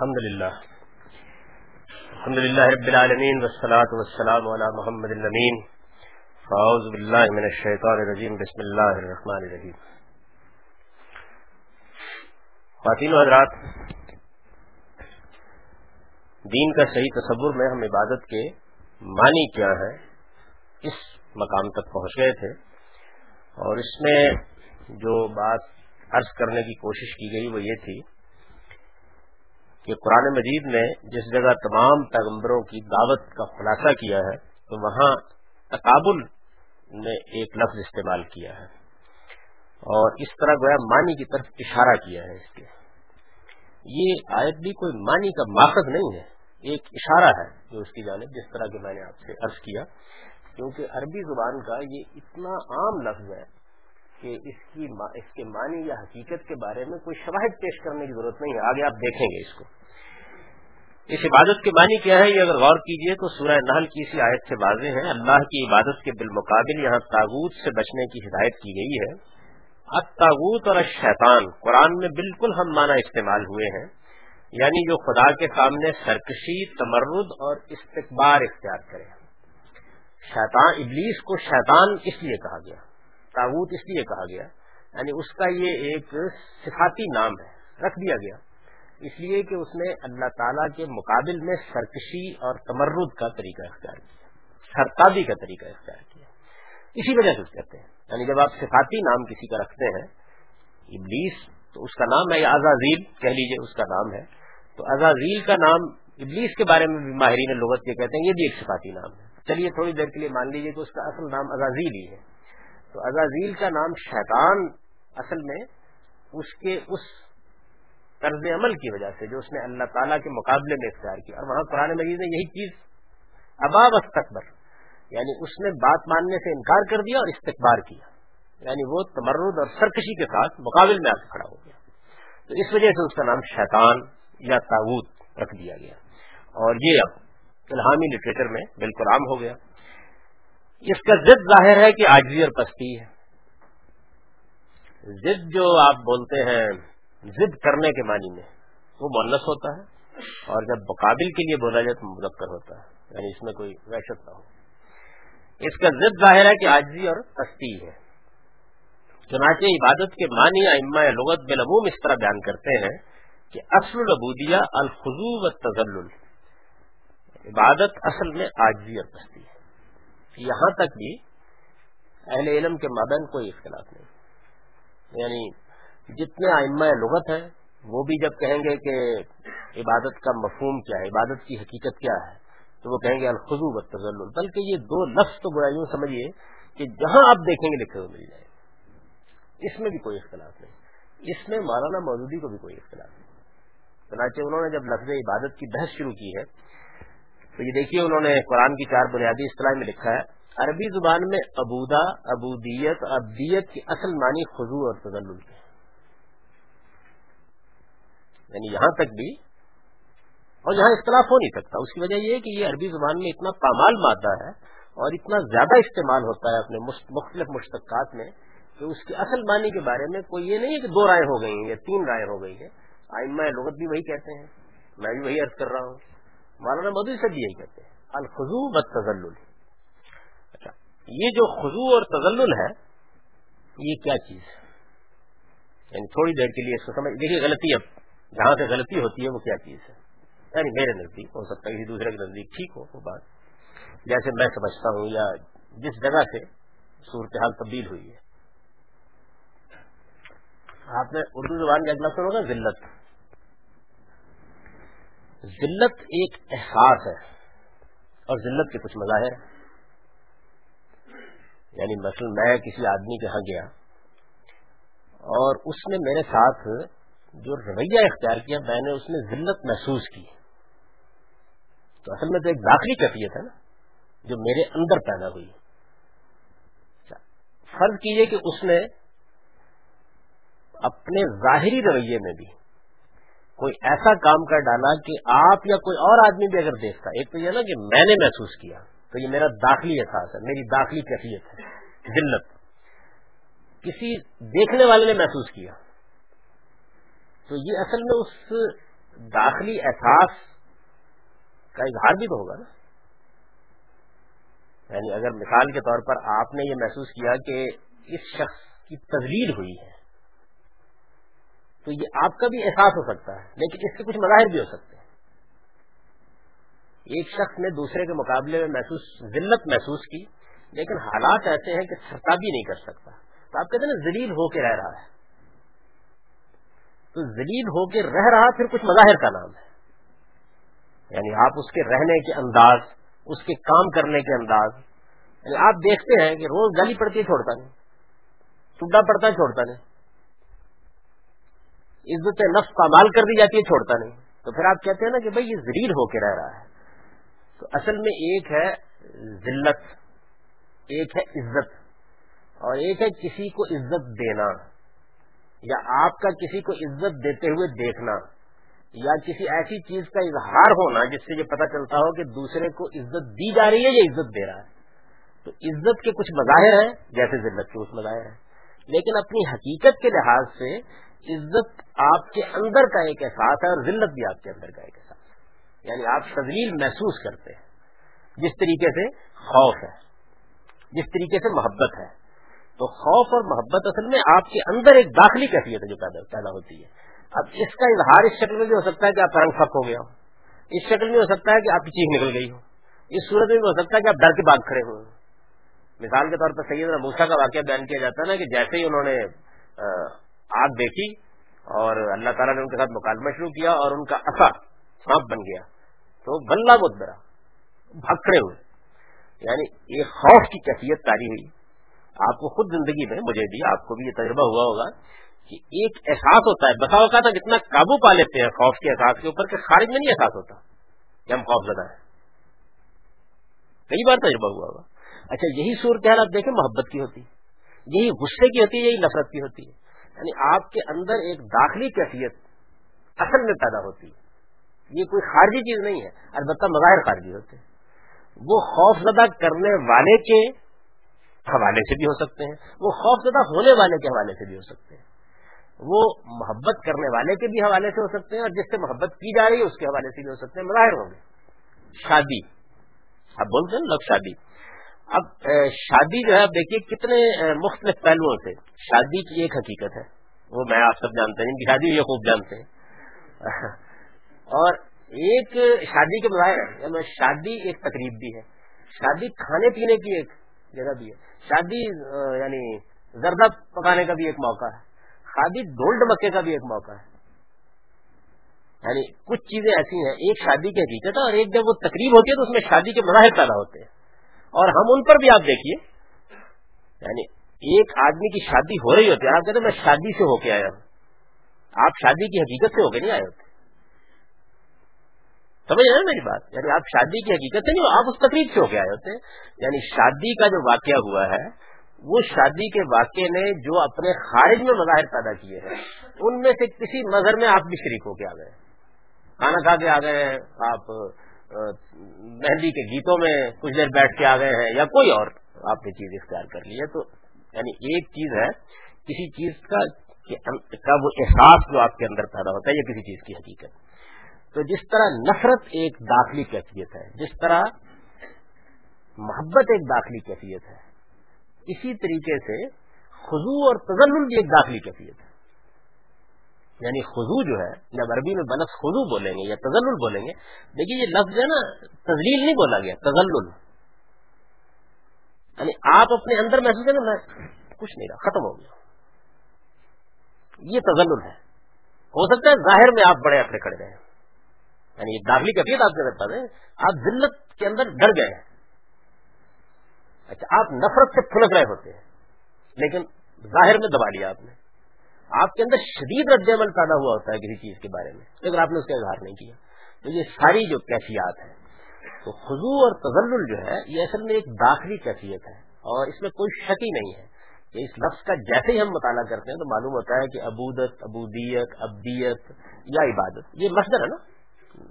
الحمد للہ الحمد للہ رب العالمین والصلاة والسلام على محمد الامین فاعوذ باللہ من الشیطان الرجیم بسم اللہ الرحمن الرحیم خواتین و حضرات، دین کا صحیح تصور میں ہم عبادت کے معنی کیا ہے اس مقام تک پہنچ گئے تھے۔ اور اس میں جو بات عرض کرنے کی کوشش کی گئی وہ یہ تھی کہ قرآن مجید نے جس جگہ تمام پیغمبروں کی دعوت کا خلاصہ کیا ہے، تو وہاں تقابل نے ایک لفظ استعمال کیا ہے۔ اور اس طرح گویا معنی کی طرف اشارہ کیا ہے اس کے۔ یہ آیت بھی کوئی معنی کا ماخذ نہیں ہے، ایک اشارہ ہے جو اس کی جانب، جس طرح کہ میں نے آپ سے عرض کیا۔ کیونکہ عربی زبان کا یہ اتنا عام لفظ ہے کہ اس کی اس کے معنی یا حقیقت کے بارے میں کوئی شواہد پیش کرنے کی ضرورت نہیں ہے۔ آگے آپ دیکھیں گے اس کو۔ اس عبادت کے معنی کیا ہے؟ یہ اگر غور کیجیے تو سورہ نحل کی اسی آیت سے واضح ہے۔ اللہ کی عبادت کے بالمقابل یہاں تاغوت سے بچنے کی ہدایت کی گئی ہے۔ اب تاغوت اور شیطان قرآن میں بالکل ہم معنی استعمال ہوئے ہیں۔ یعنی جو خدا کے سامنے سرکشی، تمرد اور استقبار اختیار کرے۔ شیطان، ابلیس کو شیطان اس لیے کہا گیا۔ تاغوت اس لیے کہا گیا یعنی اس کا یہ ایک صفاتی نام ہے، رکھ دیا گیا۔ اس لیے کہ اس نے اللہ تعالی کے مقابل میں سرکشی اور تمرد کا طریقہ اختیار کیا، سرتابی کا طریقہ اختیار کیا۔ اسی وجہ سے کہتے ہیں یعنی جب آپ صفاتی نام کسی کا رکھتے ہیں، ابلیس تو اس کا نام ہے یا ازازیل کہہ لیجیے اس کا نام ہے۔ تو ازازیل کا نام ابلیس کے بارے میں بھی ماہرین لغت کے کہتے ہیں، یہ بھی ایک صفاتی نام ہے۔ چلیے تھوڑی دیر کے لیے مان لیجیے کہ اس کا اصل نام ازازیل ہی ہے۔ تو عزازیل کا نام شیطان اصل میں اس کے اس طرز عمل کی وجہ سے، جو اس نے اللہ تعالیٰ کے مقابلے میں اختیار کیا۔ اور وہاں قرآن مجید نے یہی چیز اباب استقبر یعنی اس نے بات ماننے سے انکار کر دیا اور استقبار کیا۔ یعنی وہ تمرد اور سرکشی کے ساتھ مقابل میں آ کے کھڑا ہو گیا۔ تو اس وجہ سے اس کا نام شیطان یا تاوت رکھ دیا گیا۔ اور یہ اب الہامی لٹریچر میں بالکل عام ہو گیا۔ اس کا ضد ظاہر ہے کہ آجزی اور پستی ہے۔ ضد جو آپ بولتے ہیں، ضد کرنے کے معنی میں، وہ مونس ہوتا ہے اور جب مقابل کے لیے بولا جائے تو مذکر ہوتا ہے یعنی اس میں کوئی وحشت نہ ہو۔ اس کا ضد ظاہر ہے کہ آجزی اور پستی ہے۔ چنانچہ عبادت کے معنی اما لغت بالعموم اس طرح بیان کرتے ہیں کہ اصل العبودیہ الخضو و تزل عبادت اصل میں آجزی اور پستی ہے۔ یہاں تک بھی اہل علم کے مابین کوئی اختلاف نہیں۔ یعنی جتنے آئمہ لغت ہیں، وہ بھی جب کہیں گے کہ عبادت کا مفہوم کیا ہے، عبادت کی حقیقت کیا ہے، تو وہ کہیں گے الخضو و تزل بلکہ یہ دو لفظ تو گویا یوں سمجھیے کہ جہاں آپ دیکھیں گے لکھے ہوئے مل جائے اس میں بھی کوئی اختلاف نہیں۔ اس میں مولانا مودودی کو بھی کوئی اختلاف نہیں۔ چنانچہ انہوں نے جب لفظ عبادت کی بحث شروع کی ہے تو یہ دیکھیے انہوں نے قرآن کی چار بنیادی اصطلاح میں لکھا ہے۔ عربی زبان میں ابودا ابودیت ابدیت کی اصل معنی خزو اور تزل کے یعنی یہاں تک بھی اور یہاں اختلاف ہو نہیں سکتا، اس کی وجہ یہ ہے کہ یہ عربی زبان میں اتنا پامال مادہ ہے اور اتنا زیادہ استعمال ہوتا ہے اپنے مختلف مشتقات میں کہ اس کے اصل معنی کے بارے میں کوئی یہ نہیں ہے کہ دو رائے ہو گئی ہیں یا تین رائے ہو گئی ہیں۔ آئمہ لغت بھی وہی کہتے ہیں۔ میں بھی وہی عرض کر رہا ہوں۔ مولانا مودودی سے بھی یہی کہتے ہیں الخضو و تزل اچھا یہ جو خزو اور تزل ہے، یہ کیا چیز ہے؟ یعنی تھوڑی دیر کے لیے اس کو سمجھ، دیکھیے غلطی اب جہاں سے غلطی ہوتی ہے، وہ کیا چیز ہے؟ یعنی میرے نزدیک ہو سکتا ہے، کسی دوسرے کے نزدیک ٹھیک ہو، وہ بات۔ جیسے میں سمجھتا ہوں، یا جس جگہ سے صورتحال تبدیل ہوئی ہے۔ آپ نے اردو زبان کا اگلا سنو گا ذلت۔ ذلت ایک احساس ہے اور ذلت کے کچھ مظاہر یعنی مثلا میں کسی آدمی کے ہاں گیا اور اس نے میرے ساتھ جو رویہ اختیار کیا، میں نے اس میں ذلت محسوس کی۔ تو اصل میں تو ایک داخلی کیفیت ہے نا، جو میرے اندر پیدا ہوئی۔ اچھا، فرض کیجیے کہ اس نے اپنے ظاہری رویے میں بھی کوئی ایسا کام کر ڈالا کہ آپ یا کوئی اور آدمی بھی اگر دیکھتا، ایک تو یہ نا کہ میں نے محسوس کیا، تو یہ میرا داخلی احساس ہے، میری داخلی کیفیت ہے، ذلت۔ کسی دیکھنے والے نے محسوس کیا۔ تو یہ اصل میں اس داخلی احساس کا اظہار بھی تو ہوگا نا۔ یعنی اگر مثال کے طور پر آپ نے یہ محسوس کیا کہ اس شخص کی تزلیل ہوئی ہے تو یہ آپ کا بھی احساس ہو سکتا ہے، لیکن اس کے کچھ مظاہر بھی ہو سکتے ہیں۔ ایک شخص نے دوسرے کے مقابلے میں محسوس، ذلت محسوس کی، لیکن حالات ایسے ہیں کہ سرتا بھی نہیں کر سکتا۔ تو آپ کہتے ہیں نا، ذلیل ہو کے رہ رہا ہے۔ تو ذلیل ہو کے رہ رہا پھر کچھ مظاہر کا نام ہے۔ یعنی آپ اس کے رہنے کے انداز، اس کے کام کرنے کے انداز۔ یعنی آپ دیکھتے ہیں کہ روز گالی پڑتی ہے، چھوڑتا نہیں۔ ٹوٹا پڑتا ہے، چھوڑتا نہیں۔ عزت نفس پامال کر دی جاتی ہے، چھوڑتا نہیں۔ تو پھر آپ کہتے ہیں نا کہ بھائی یہ ذلیل ہو کے رہ رہا ہے۔ تو اصل میں ایک ہے ذلت، ایک ہے عزت، اور ایک ہے کسی کو عزت دینا، یا آپ کا کسی کو عزت دیتے ہوئے دیکھنا، یا کسی ایسی چیز کا اظہار ہونا جس سے یہ پتہ چلتا ہو کہ دوسرے کو عزت دی جا رہی ہے یا عزت دے رہا ہے۔ تو عزت کے کچھ مظاہر ہیں، جیسے ذلت کے کچھ مظاہر ہیں۔ لیکن اپنی حقیقت کے لحاظ سے عزت آپ کے اندر کا ایک احساس ہے اور ذلت بھی آپ کے اندر کا ایک احساس ہے۔ یعنی آپ تزلیل محسوس کرتے ہیں۔ جس طریقے سے خوف ہے، جس طریقے سے محبت ہے۔ تو خوف اور محبت اصل میں آپ کے اندر ایک داخلی کیفیت ہے جو پیدا ہوتی ہے۔ اب اس کا اظہار اس شکل میں بھی ہو سکتا ہے کہ آپ رنگ پھک ہو گیا ہو اس شکل میں ہو سکتا ہے کہ آپ کی چیخ نکل گئی ہو اس صورت میں بھی ہو سکتا ہے کہ آپ ڈر کے بعد کھڑے ہوئے مثال کے طور پر سید موسا کا واقعہ بیان کیا جاتا ہے نا کہ جیسے ہی انہوں نے آگ دیکھی اور اللہ تعالیٰ نے ان کے ساتھ مکالمہ شروع کیا اور ان کا اثر سانپ بن گیا۔ تو بلّہ مدبرا بھگ کھڑے ہوئے۔ یعنی یہ خوف کی کیفیت تاری ہوئی۔ آپ کو خود زندگی میں مجھے بھی آپ کو بھی یہ تجربہ ہوا ہوگا کہ ایک احساس ہوتا ہے۔ بسا اوقات جتنا قابو پا لیتے ہیں خوف کے احساس کے اوپر کہ خارج میں نہیں احساس ہوتا کہ ہم خوف زدہ ہیں۔ کئی بار تجربہ ہوا ہوگا۔ اچھا یہی صورت حال آپ دیکھیں، محبت کی ہوتی۔ ہے یہی غصے کی ہوتی ہے یہی نفرت کی ہوتی۔ ہے یعنی آپ کے اندر ایک داخلی کیفیت اصل میں پیدا ہوتی ہے۔ یہ کوئی خارجی چیز نہیں ہے، البتہ مظاہر خارجی ہوتے ہیں۔ وہ خوف زدہ کرنے والے کے حوالے سے بھی ہو سکتے ہیں، وہ خوف زدہ ہونے والے کے حوالے سے بھی ہو سکتے ہیں۔ وہ محبت کرنے والے کے بھی حوالے سے ہو سکتے ہیں اور جس سے محبت کی جا رہی ہے اس کے حوالے سے بھی ہو سکتے ہیں، مظاہر ہوں گے۔ شادی اب بولتے ہیں لوگ شادی۔ اب شادی جو ہے، اب دیکھیے کتنے مختلف پہلوؤں سے۔ شادی کی ایک حقیقت ہے، وہ میں آپ سب جانتے ہیں، شادی یہ خوب جانتے ہیں۔ اور ایک شادی کے مظاہر یعنی شادی ایک تقریب بھی ہے۔ شادی کھانے پینے کی ایک جگہ بھی ہے۔ شادی یعنی زردہ پکانے کا بھی ایک موقع ہے۔ شادی ڈھول ڈمکے کا بھی ایک موقع ہے۔ یعنی کچھ چیزیں ایسی ہیں، ایک شادی کی حقیقت ہے اور ایک جب وہ تقریب ہوتی ہے تو اس میں شادی کے مظاہر پیدا ہوتے ہیں۔ اور ہم ان پر بھی آپ دیکھیے۔ یعنی ایک آدمی کی شادی ہو رہی ہوتی ہے، آپ کہتے ہیں میں شادی سے ہو کے آیا ہوں۔ آپ شادی کی حقیقت سے ہو کے نہیں آئے ہوتے۔ سمجھ رہے میری بات؟ یعنی آپ شادی کی حقیقت سے نہیں، آپ اس تقریب سے ہو کے آئے ہوتے۔ یعنی شادی کا جو واقعہ ہوا ہے، وہ شادی کے واقعے نے جو اپنے خارج میں مظاہر پیدا کیے ہیں، ان میں سے کسی مظہر میں آپ بھی شریک ہو کے آ گئے۔ کھانا کھا کے آ گئے ہیں آپ مہندی کے گیتوں میں کچھ دیر بیٹھ کے آ گئے ہیں یا کوئی اور آپ نے چیز اختیار کر لی ہے، تو یعنی ایک چیز ہے کسی چیز کا وہ احساس جو آپ کے اندر پیدا ہوتا ہے یا کسی چیز کی حقیقت تو جس طرح نفرت ایک داخلی کیفیت ہے، جس طرح محبت ایک داخلی کیفیت ہے، اسی طریقے سے خزو اور تزل بھی ایک داخلی کیفیت ہے۔ یعنی خزو جو ہے، جب عربی میں بنس خزو بولیں گے یا تزل بولیں گے، دیکھیے یہ لفظ ہے نا تزلیل نہیں بولا گیا تزل یعنی آپ اپنے اندر محسوس کریں میں کچھ نہیں رہا، ختم ہو گیا۔ یہ تزل ہے۔ ہو سکتا ہے ظاہر میں آپ بڑے اپنے کھڑے رہے۔ ہیں یعنی یہ داخلی کیفیت آپ کے اندر پاس ہے آپ ذلت کے اندر ڈر گئے۔ ہیں اچھا آپ نفرت سے پھلک رہے ہوتے ہیں۔ لیکن ظاہر میں دبا لیا آپ نے۔ آپ کے اندر شدید رد عمل پیدا ہوا ہوتا ہے کسی چیز کے بارے میں، لیکن آپ نے اس کا اظہار نہیں کیا۔ تو یہ ساری جو کیفیات ہیں، تو خزو اور تزل جو ہے، یہ اصل میں ایک داخلی کیفیت ہے، اور اس میں کوئی شک ہی نہیں ہے کہ اس لفظ کا جیسے ہی ہم مطالعہ کرتے ہیں تو معلوم ہوتا ہے کہ ابودت ابودیت ابدیت یا عبادت، یہ مصدر ہے نا،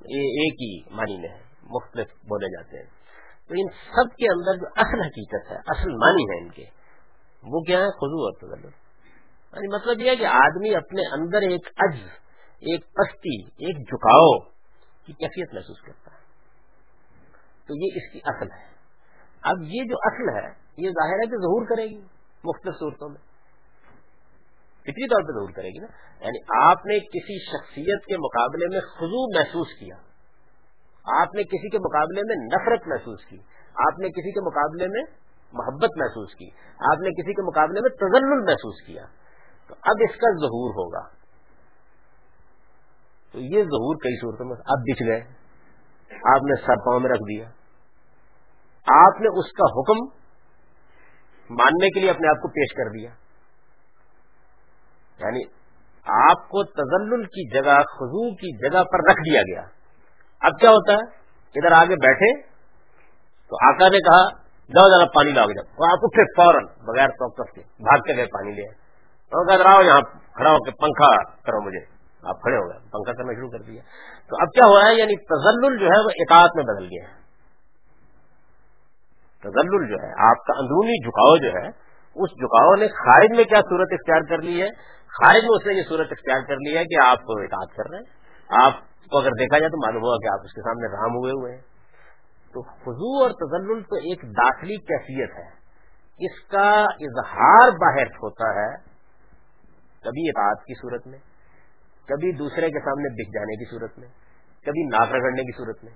یہ ایک ہی معنی میں ہے، مختلف بولے جاتے ہیں۔ تو ان سب کے اندر جو اصل حقیقت ہے، اصل معنی ہے ان کے، وہ کیا ہے؟ خزو اور تجلط یعنی مطلب یہ ہے کہ آدمی اپنے اندر ایک عجز ایک پستی ایک جھکاؤ کی کیفیت محسوس کرتا ہے۔ تو یہ اس کی اصل ہے۔ اب یہ جو اصل ہے یہ ظاہر ہے کہ ظہور کرے گی مختلف صورتوں میں۔ فکری طور پہ ظہور کرے گی نا۔ یعنی آپ نے کسی شخصیت کے مقابلے میں خزو محسوس کیا۔ آپ نے کسی کے مقابلے میں نفرت محسوس کی۔ آپ نے کسی کے مقابلے میں محبت محسوس کی۔ آپ نے کسی کے مقابلے میں تزل محسوس کیا۔ تو اب اس کا ظہور ہوگا۔ تو یہ ظہور کئی صورتوں میں اب دکھ گئے۔ آپ نے سر پاؤں میں رکھ دیا۔ آپ نے اس کا حکم ماننے کے لیے اپنے آپ کو پیش کر دیا۔ یعنی آپ کو تزل کی جگہ خزو کی جگہ پر رکھ دیا گیا۔ اب کیا ہوتا ہے؟ ادھر آگے بیٹھے تو آقا نے کہا، جاؤ ذرا پانی لاؤ جب آپ اٹھے فوراً بغیر توقف کے بھاگ کے گئے پانی لے رہا یہاں، کھڑا ہو کے پنکھا کرو مجھے. آپ کھڑے ہو گئے، پنکھا کرنا شروع کر دیا۔ تو اب کیا ہوا ہے؟ یعنی تزل جو ہے وہ اطاعت میں بدل گیا ہے۔ تزل جو ہے، آپ کا اندرونی جھکاؤ جو ہے، اس جھکاؤ نے خارج میں کیا صورت اختیار کر لی ہے؟ خارج میں اس نے یہ صورت اختیار کر لی ہے کہ آپ کو اطاعت کر رہے ہیں۔ آپ کو اگر دیکھا جائے تو معلوم ہوگا کہ آپ اس کے سامنے رام ہوئے ہوئے ہیں۔ تو خضو اور تزل تو ایک داخلی کیفیت ہے۔ اس کا اظہار باہر ہوتا ہے کبھی اطاعت کی صورت میں، کبھی دوسرے کے سامنے دکھ جانے کی صورت میں، کبھی ناک رگڑنے کی صورت میں۔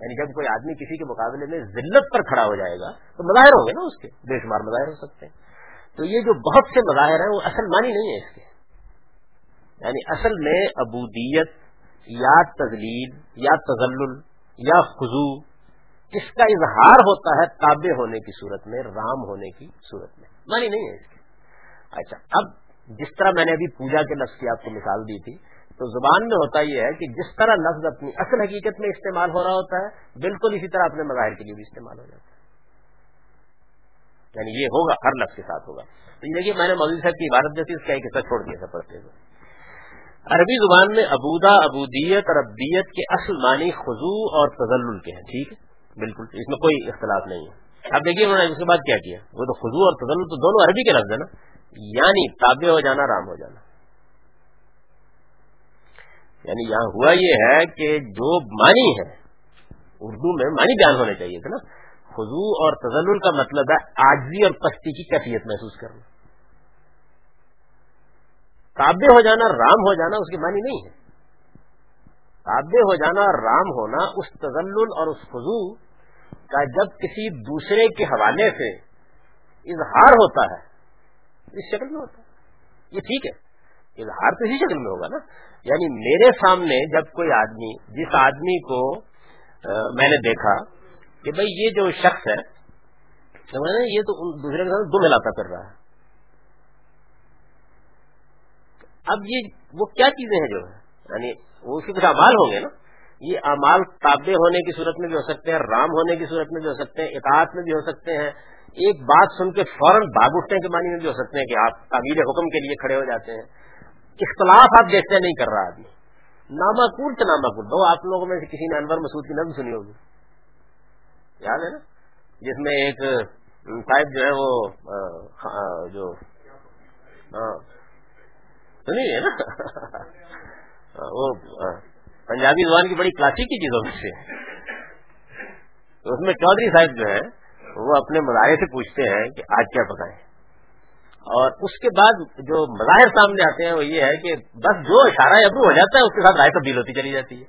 یعنی جب کوئی آدمی کسی کے مقابلے میں ذلت پر کھڑا ہو جائے گا، تو مظاہر ہوں گے نا اس کے، بے شمار مظاہر ہو سکتے ہیں۔ تو یہ جو بہت سے مظاہر ہیں، وہ اصل مانی نہیں ہے اس کے۔ یعنی اصل میں ابودیت یا تزلیل یا تزل یا خزو اس کا اظہار ہوتا ہے تابع ہونے کی صورت میں، رام ہونے کی صورت میں۔ مانی نہیں ہے اس کی اچھا اب جس طرح میں نے ابھی پوجا کے لفظ کی آپ کو مثال دی تھی، تو زبان میں ہوتا یہ ہے کہ جس طرح لفظ اپنی اصل حقیقت میں استعمال ہو رہا ہوتا ہے، بالکل اسی طرح اپنے مظاہر کے لیے بھی استعمال ہو جاتا ہے۔ یعنی یہ ہوگا، ہر لفظ کے ساتھ ہوگا۔ تو یہ دیکھیے، میں نے مودی صاحب کی عبارت جیسی اس کا ایک حصہ چھوڑ دیا تھا پڑھتے ہوئے۔ عربی زبان میں ابودا، ابودیت اور ابدیت کے اصل معنی خزو اور تزل کے ہیں، ٹھیک ہے؟ بالکل، اس میں کوئی اختلاف نہیں ہے۔ اب دیکھیے انہوں نے اس کے بعد کیا کیا؟ وہ تو خزو اور تزل تو دونوں عربی کے لفظ ہے نا۔ یعنی تابع ہو جانا، رام ہو جانا۔ یعنی یہاں ہوا یہ ہے کہ جو معنی ہے، اردو میں معنی بیان ہونے چاہیے تھے نا۔ خزو اور تزل کا مطلب ہے آجزی اور پستی کی کیفیت محسوس کرنا۔ تابع ہو جانا، رام ہو جانا، اس کی معنی نہیں ہے۔ تابع ہو جانا، رام ہونا، اس تزل اور اس خزو کا جب کسی دوسرے کے حوالے سے اظہار ہوتا ہے اس شکل میں ہوتا ہے۔ یہ ٹھیک ہے۔ اظہار تو اسی شکل میں ہوگا نا۔ یعنی میرے سامنے جب کوئی آدمی، جس آدمی کو میں نے دیکھا کہ بھائی یہ جو شخص ہے یہ تو دوسرے کے ساتھ دو ملاتا کر رہا ہے۔ اب یہ وہ کیا چیزیں ہیں جو ہے یعنی وہ اس کے کچھ امال ہوں گے نا۔ یہ امال تابع ہونے کی صورت میں بھی ہو سکتے ہیں، رام ہونے کی صورت میں بھی ہو سکتے ہیں، اطاعت میں بھی ہو سکتے ہیں۔ ایک بات سن کے فوراً باغ اٹھنے کے معنی میں بھی ہو سکتے ہیں کہ آپ تعمیر حکم کے لیے کھڑے ہو جاتے ہیں۔ اختلاف آپ دیکھتے نہیں کر رہا آدمی۔ ناماکول تو ناماکول دو آپ لوگوں میں سے کسی نے انور مسعود کی نظم سنی ہوگی۔ یاد ہے نا؟ جس میں ایک صاحب جو ہے وہ جو سنی ہے نا؟ وہ پنجابی زبان کی بڑی کلاسیکی چیزوں میں سے۔ اس میں چودھری صاحب جو ہے وہ اپنے مظاہرے سے پوچھتے ہیں کہ آج کیا پکائیں اور اس کے بعد جو مظاہر سامنے آتے ہیں وہ یہ ہے کہ بس جو اشارہ ابرو ہو جاتا ہے اس کے ساتھ رائے تبدیل ہوتی چلی جاتی ہے۔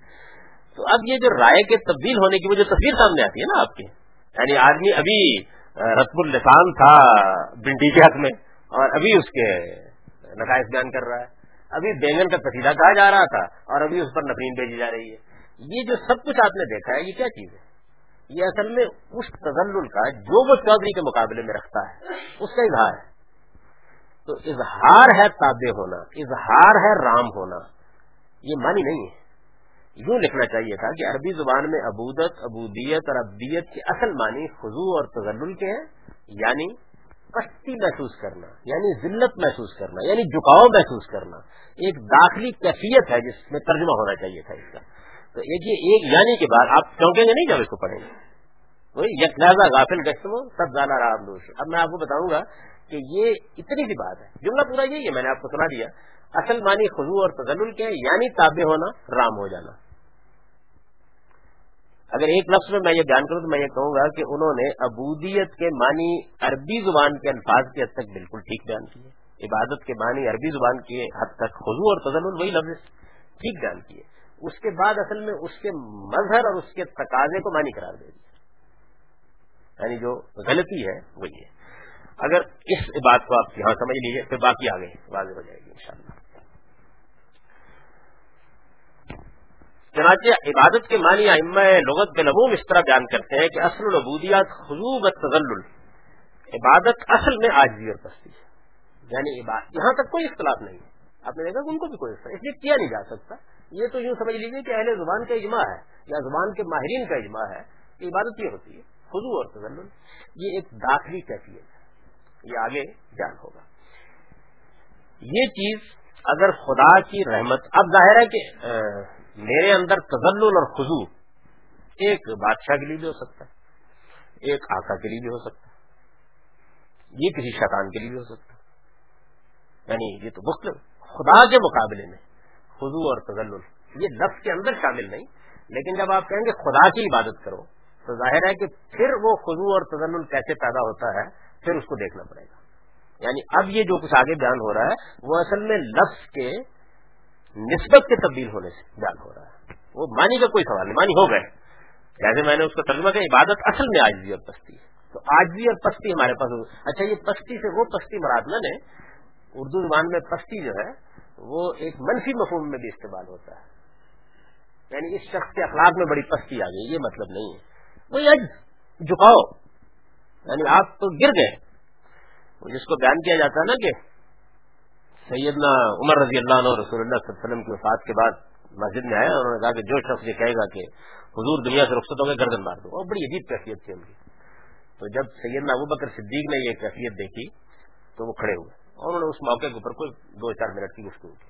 تو اب یہ جو رائے کے تبدیل ہونے کی وہ جو تصویر سامنے آتی ہے نا آپ کی یعنی آدمی ابھی رسم السان تھا بنڈی کے حق میں اور ابھی اس کے نقائص بیان کر رہا ہے۔ ابھی بینگن کا پسیدہ کہا جا رہا تھا اور ابھی اس پر نفرین بھیجی جا رہی ہے۔ یہ جو سب کچھ آپ نے دیکھا ہے، یہ کیا چیز ہے؟ یہ اصل میں اس تزل کا جو وہ چودھری کے مقابلے میں رکھتا ہے، اس کا اظہار ہے۔ تو اظہار ہے تابع ہونا، اظہار ہے رام ہونا، یہ معنی نہیں ہے۔ یوں لکھنا چاہیے تھا کہ عربی زبان میں ابودت ابودیت اور ابدیت کے اصل معنی خضو اور تزل کے ہیں یعنی پستی محسوس کرنا یعنی ذلت محسوس کرنا یعنی جھکاؤ محسوس کرنا۔ ایک داخلی کیفیت ہے جس میں ترجمہ ہونا چاہیے تھا اس کا۔ تو یہ ایک یعنی کے بعد آپ چونکیں گے نہیں جب اس کو پڑھیں گے۔ وہی یک غافل گشت سب زیادہ رام دوش اب میں آپ کو بتاؤں گا کہ یہ اتنی سی بات ہے۔ جملہ پورا یہی ہے، میں نے آپ کو سنا دیا۔ اصل معنی خزو اور تزل کے یعنی تابع ہونا، رام ہو جانا۔ اگر ایک لفظ میں میں یہ بیان کروں تو میں یہ کہوں گا کہ انہوں نے ابودیت کے معنی عربی زبان کے الفاظ کی حد تک بالکل ٹھیک بیان کیے عبادت کے معنی عربی زبان کی حد تک خزو اور تزل وہی لفظ ٹھیک بیان کیے اس کے بعد اصل میں اس کے مظہر اور اس کے تقاضے کو معنی قرار دے دیا۔ یعنی جو غلطی ہے وہی ہے اگر اس بات کو آپ یہاں سمجھ لیجیے پھر باقی آگے واضح ہو جائے گی انشاءاللہ۔ چنانچہ عبادت کے معنی ام لغت بلبوم اس طرح بیان کرتے ہیں کہ اصل العبودیات خزوب تغل عبادت اصل میں آجزی اور پستی ہے۔ یعنی عبادت یہاں تک کوئی اختلاف نہیں ہے۔ آپ نے دیکھا کہ ان کو بھی کوئی اختلاف اس لیے کیا نہیں جا سکتا۔ یہ تو یوں سمجھ لیجیے کہ اہل زبان کا اجماع ہے یا زبان کے ماہرین کا اجماع ہے کہ عبادت یہ ہوتی ہے خزو اور تغل یہ ایک داخلی کیفیت ہے، یہ آگے بیان ہوگا۔ یہ چیز اگر خدا کی رحمت، اب ظاہر ہے کہ میرے اندر تزل اور خزو ایک بادشاہ کے لیے بھی ہو سکتا ہے، ایک آقا کے لیے بھی ہو سکتا ہے، یہ کسی شیطان کے لیے بھی ہو سکتا ہے۔ یعنی یہ تو مختلف، خدا کے مقابلے میں خزو اور تزل یہ لفظ کے اندر شامل نہیں، لیکن جب آپ کہیں گے خدا کی عبادت کرو، تو ظاہر ہے کہ پھر وہ خزو اور تزل کیسے پیدا ہوتا ہے، پھر اس کو دیکھنا پڑے گا۔ یعنی اب یہ جو کچھ آگے بیان ہو رہا ہے، وہ اصل میں لفظ کے نسبت کے تبدیل ہونے سے بیان ہو رہا ہے۔ وہ مانی کا کوئی سوال نہیں مانی ہو گئے۔ جیسے میں نے اس کا ترجمہ کیا عبادت اصل میں آجزی اور پستی ہے۔ تو آجزی اور پستی ہمارے پاس اچھا یہ پستی سے وہ پستی مراد نہ اردو زبان میں پستی جو ہے وہ ایک منفی مفہوم میں بھی استعمال ہوتا ہے۔ یعنی اس شخص کے اخلاق میں بڑی پستی آ گئی، یہ مطلب نہیں ہے۔ وہی اج جھکاؤ۔ یعنی آپ تو گر گئے۔ جس کو بیان کیا جاتا ہے نا کہ سیدنا عمر رضی اللہ عنہ رسول اللہ صلی اللہ علیہ وسلم کی وفات کے بعد مسجد میں آیا انہوں نے کہا کہ جو شخص یہ کہے گا کہ حضور دنیا سے رخصت ہو گئے، گردن مار دو۔ اور بڑی عجیب کیفیت تھی ان کی۔ تو جب سیدنا ابو بکر صدیق نے یہ کیفیت دیکھی تو وہ کھڑے ہوئے۔ اور انہوں نے اس موقع کے اوپر کوئی دو چار منٹ کی گفتگو کی۔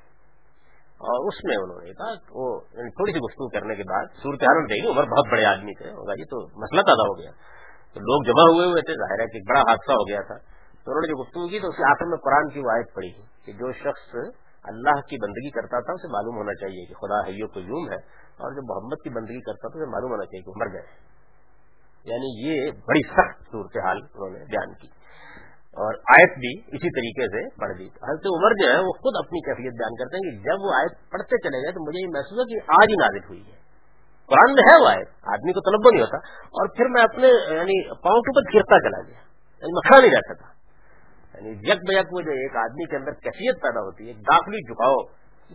اور اس میں انہوں نے کہا وہ یعنی تھوڑی سی گفتگو کرنے کے بعد صورتحال دیکھی عمر بہت بڑے آدمی تھے، ہوگا، یہ تو مسئلہ پیدا ہو گیا۔ تو لوگ جمع ہوئے ہوئے تھے، ظاہر ہے کہ بڑا حادثہ ہو گیا تھا۔ تو انہوں نے جو گفتگو کی تو اس کے آخر میں قرآن کی وہ آیت پڑی کہ جو شخص اللہ کی بندگی کرتا تھا اسے معلوم ہونا چاہیے کہ خدا حیو کو یوم ہے، اور جو محمد کی بندگی کرتا تھا اسے معلوم ہونا چاہیے کہ مر گئے یعنی یہ بڑی سخت صورتحال انہوں نے بیان کی۔ اور آیت بھی اسی طریقے سے پڑھ دی۔ حضرت عمر جو ہے وہ خود اپنی کیفیت بیان کرتے ہیں کہ جب وہ آیت پڑھتے چلے گئے تو مجھے یہ محسوس ہوا کہ آج ہی نازل ہوئی ہے۔ قرآن میں ہے وہ آیت، آدمی کو طلب نہیں ہوتا۔ اور پھر میں اپنے یعنی پاؤں کے اوپر گرتا چلا گیا یعنی میں کھڑا نہیں رہتا تھا۔ یعنی یک بیک وہ جو ایک آدمی کے اندر کیفیت پیدا ہوتی ہے، داخلی جھکاؤ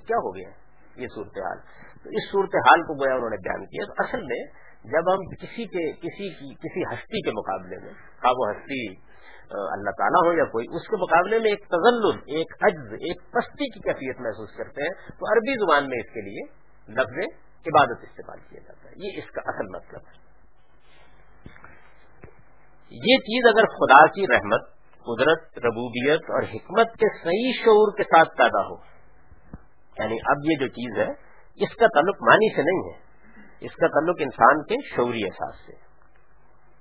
کیا ہو گیا یہ صورتحال؟ تو اس صورتحال کو گویا انہوں نے بیان کیا۔ تو اصل میں جب ہم کسی کے، کسی کی، کسی ہستی کے مقابلے میں ہاں وہ ہستی اللہ تعالیٰ ہو یا کوئی، اس کے مقابلے میں ایک تزل ایک عجز ایک پستی کی کیفیت محسوس کرتے ہیں، تو عربی زبان میں اس کے لیے لفظ عبادت استعمال کیا جاتا ہے۔ یہ اس کا اصل مطلب ہے۔ یہ چیز اگر خدا کی رحمت، قدرت، ربوبیت اور حکمت کے صحیح شعور کے ساتھ پیدا ہو یعنی اب یہ جو چیز ہے، اس کا تعلق معنی سے نہیں ہے، اس کا تعلق انسان کے شعوری احساس سے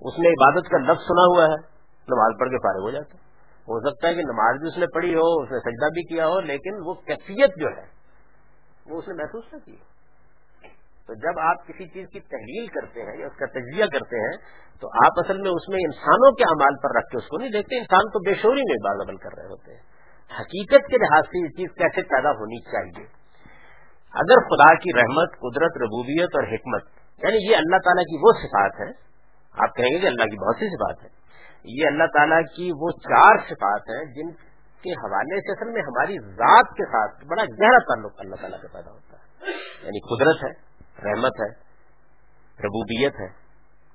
اس نے عبادت کا لفظ سنا ہوا ہے۔ نماز پڑھ کے فارغ ہو جاتا ہو سکتا ہے کہ نماز بھی اس نے پڑھی ہو، اس نے سجدہ بھی کیا ہو، لیکن وہ کیفیت جو ہے، وہ اس نے محسوس نہ کی۔ تو جب آپ کسی چیز کی تحلیل کرتے ہیں یا اس کا تجزیہ کرتے ہیں، تو آپ اصل میں اس میں انسانوں کے امال پر رکھ کے اس کو نہیں دیکھتے۔ انسان تو بے شوری میں بال عمل کر رہے ہوتے ہیں۔ حقیقت کے لحاظ سے یہ چیز کیسے پیدا ہونی چاہیے؟ اگر خدا کی رحمت، قدرت، ربوبیت اور حکمت یعنی یہ اللہ تعالیٰ کی وہ صفات ہے آپ کہیں گے کہ اللہ کی بہت سی صفات ہے یہ اللہ تعالیٰ کی وہ چار صفات ہیں جن کے حوالے سے اصل میں ہماری ذات کے ساتھ بڑا گہرا تعلق اللہ تعالیٰ کا پیدا ہوتا ہے۔ یعنی قدرت ہے، رحمت ہے، ربوبیت ہے۔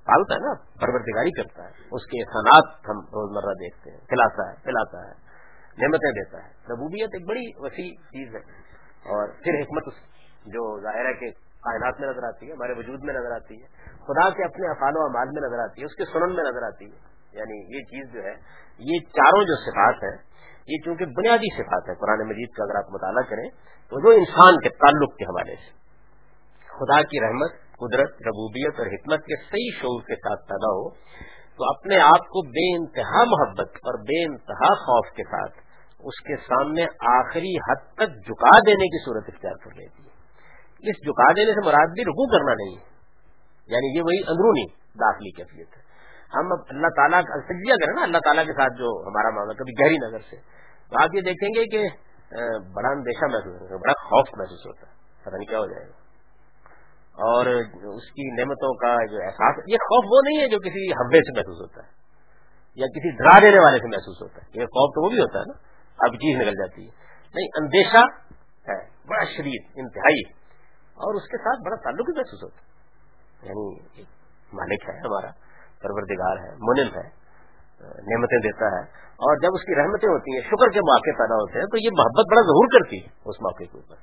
پالتا ہے نا، پروردگاری کرتا ہے۔ اس کے احسانات ہم روزمرہ دیکھتے ہیں، کھلاتا ہے، پلاتا ہے، نعمتیں دیتا ہے۔ ربوبیت ایک بڑی وسیع چیز ہے۔ اور پھر حکمت جو ظاہر ہے کہ کائنات میں نظر آتی ہے، ہمارے وجود میں نظر آتی ہے، خدا کے اپنے افعال و اعمال میں نظر آتی ہے، اس کے سنن میں نظر آتی ہے۔ یعنی یہ چیز جو ہے، یہ چاروں جو صفات ہیں، یہ چونکہ بنیادی صفات ہے قرآن مجید کا اگر آپ مطالعہ کریں تو جو انسان کے تعلق کے حوالے سے، خدا کی رحمت، قدرت، ربوبیت اور حکمت کے صحیح شعور کے ساتھ پیدا ہو، تو اپنے آپ کو بے انتہا محبت اور بے انتہا خوف کے ساتھ اس کے سامنے آخری حد تک جھکا دینے کی صورت اختیار کر لیتی ہے۔ اس جھکا دینے سے مراد بھی رکو کرنا نہیں ہے یعنی یہ وہی اندرونی داخلی کیفیت ہے۔ ہم اب اللہ تعالیٰ کا سجیہ کریں نا، اللہ تعالیٰ کے ساتھ جو ہمارا معاملہ، کبھی گہری نظر سے۔ تو آپ یہ دیکھیں گے کہ بڑا اندیشہ محسوس ہوتا ہے، بڑا خوف محسوس ہوتا ہے۔ پتہ نہیں کیا ہو جائے گا۔ اور اس کی نعمتوں کا جو احساس، یہ خوف وہ نہیں ہے جو کسی حبے سے محسوس ہوتا ہے، یا کسی ڈرا دینے والے سے محسوس ہوتا ہے۔ یہ خوف تو وہ بھی ہوتا ہے نا، اب چیز نکل جاتی ہے۔ نہیں، اندیشہ ہے، بڑا شدید، انتہائی، اور اس کے ساتھ بڑا تعلق بھی محسوس ہوتا ہے۔ یعنی مالک ہے ہمارا۔ پروردگار ہے، منم ہے، نعمتیں دیتا ہے۔ اور جب اس کی رحمتیں ہوتی ہیں، شکر کے موقع پیدا ہوتے ہیں، تو یہ محبت بڑا ظہور کرتی ہے اس موقع کے اوپر۔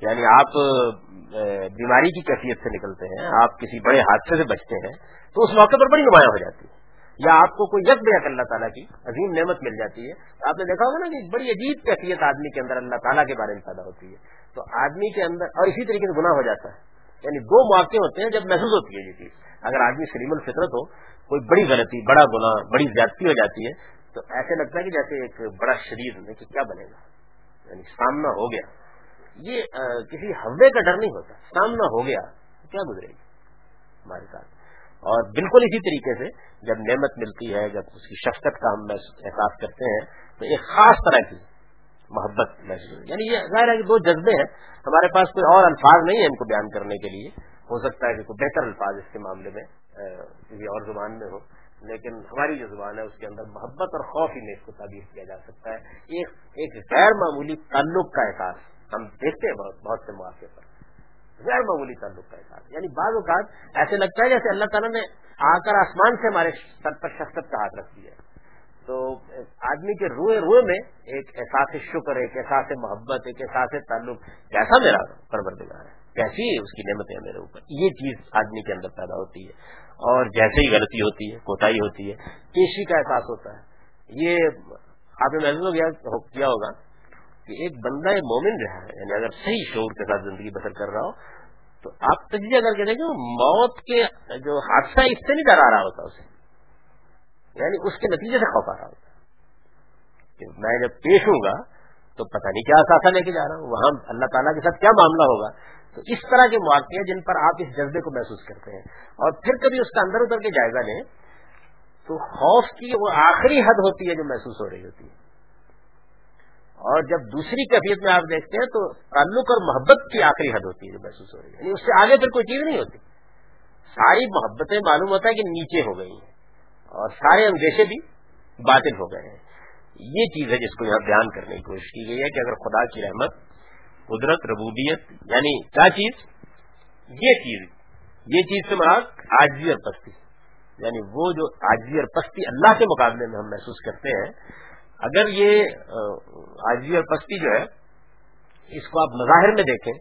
یعنی آپ بیماری کی کیفیت سے نکلتے ہیں، آپ کسی بڑے حادثے سے بچتے ہیں، تو اس موقع پر بڑی نمایاں ہو جاتی ہے۔ یا آپ کو کوئی یک بیک اللہ تعالیٰ کی عظیم نعمت مل جاتی ہے۔ آپ نے دیکھا ہوگا نا کہ بڑی عجیب کیفیت آدمی کے اندر اللہ تعالیٰ کے بارے میں پیدا ہوتی ہے۔ تو آدمی کے اندر، اور اسی طریقے سے گناہ ہو جاتا ہے۔ یعنی دو مواقع ہوتے ہیں جب محسوس ہوتی ہے یہ چیز۔ اگر آدمی سلیم الفطرت ہو کوئی بڑی غلطی، بڑا گناہ، بڑی زیادتی ہو جاتی ہے، تو ایسے لگتا ہے کہ جیسے ایک بڑا شریر میں کہ کیا بنے گا؟ یعنی سامنا ہو گیا۔ یہ کسی ہوے کا ڈر نہیں ہوتا۔ سامنا ہو گیا کیا گزرے گی؟ ہمارے ساتھ۔ اور بالکل اسی طریقے سے جب نعمت ملتی ہے، جب اس کی شفقت کا ہم احساس کرتے ہیں، تو ایک خاص طرح کی محبت محسوس یعنی یہ ظاہر ہے کہ دو جذبے ہیں۔ ہمارے پاس کوئی اور الفاظ نہیں ہے ان کو بیان کرنے کے لیے۔ ہو سکتا ہے کہ کوئی بہتر الفاظ اس کے معاملے میں کسی اور زبان میں ہو۔ لیکن ہماری جو زبان ہے، اس کے اندر محبت اور خوف ہی میں اس کو تعبیر کیا جا سکتا ہے۔ ایک ایک غیر معمولی تعلق کا احساس ہم دیکھتے ہیں، بہت بہت سے مواقع پر۔ غیر معمولی تعلق کا احساس۔ یعنی بعض اوقات ایسے لگتا ہے جیسے اللہ تعالیٰ نے آ کر آسمان سے ہمارے سر پر شخصت کا ہاتھ رکھ دیا تو آدمی کے روئے روئے میں ایک احساس شکر، ایک احساس محبت، ایک احساس تعلق کیسا میرا پروردگار ہے کیسی ہے اس کی نعمتیں میرے اوپر۔ یہ چیز آدمی کے اندر پیدا ہوتی ہے۔ اور جیسے ہی غلطی ہوتی ہے، کوتاہی ہوتی ہے کیشی کا احساس ہوتا ہے۔ یہ آپ نے محسوس کیا ہوگا کہ ایک بندہ مومن رہا ہے یعنی اگر صحیح شعور کے ساتھ زندگی بسر کر رہا ہو، تو آپ تجزیہ کر کے دیکھیں، موت کے جو حادثہ اس سے نہیں ڈرا رہا ہوتا اسے۔ یعنی اس کے نتیجے سے خوف آ رہا ہوتا کہ میں جب پیش ہوں گا، تو پتہ نہیں کیا اثاثہ لے کے جا رہا ہوں۔ وہاں اللہ تعالیٰ کے ساتھ کیا معاملہ ہوگا؟ تو اس طرح کے مواقع جن پر آپ اس جذبے کو محسوس کرتے ہیں۔ اور پھر کبھی اس کا اندر اتر کے جائزہ لیں تو خوف کی وہ آخری حد ہوتی ہے جو محسوس ہو رہی ہوتی ہے۔ اور جب دوسری کیفیت میں آپ دیکھتے ہیں تو تعلق اور محبت کی آخری حد ہوتی ہے جو محسوس ہو رہی ہے۔ یعنی اس سے آگے پھر کوئی چیز نہیں ہوتی۔ ساری محبتیں معلوم ہوتا ہے کہ نیچے ہو گئی ہیں اور سارے اندیشے بھی باطل ہو گئے ہیں۔ یہ چیز ہے جس کو یہاں بیان کرنے کی کوشش کی گئی ہے کہ اگر خدا کی رحمت قدرت، ربوبیت یعنی کیا چیز؟ یہ چیز یہ چیز سے مراد آجزی اور پستی۔ یعنی وہ جو آجزی اور پستی اللہ کے مقابلے میں ہم محسوس کرتے ہیں، اگر یہ آجی اور پستی جو ہے، اس کو آپ مظاہر میں دیکھیں،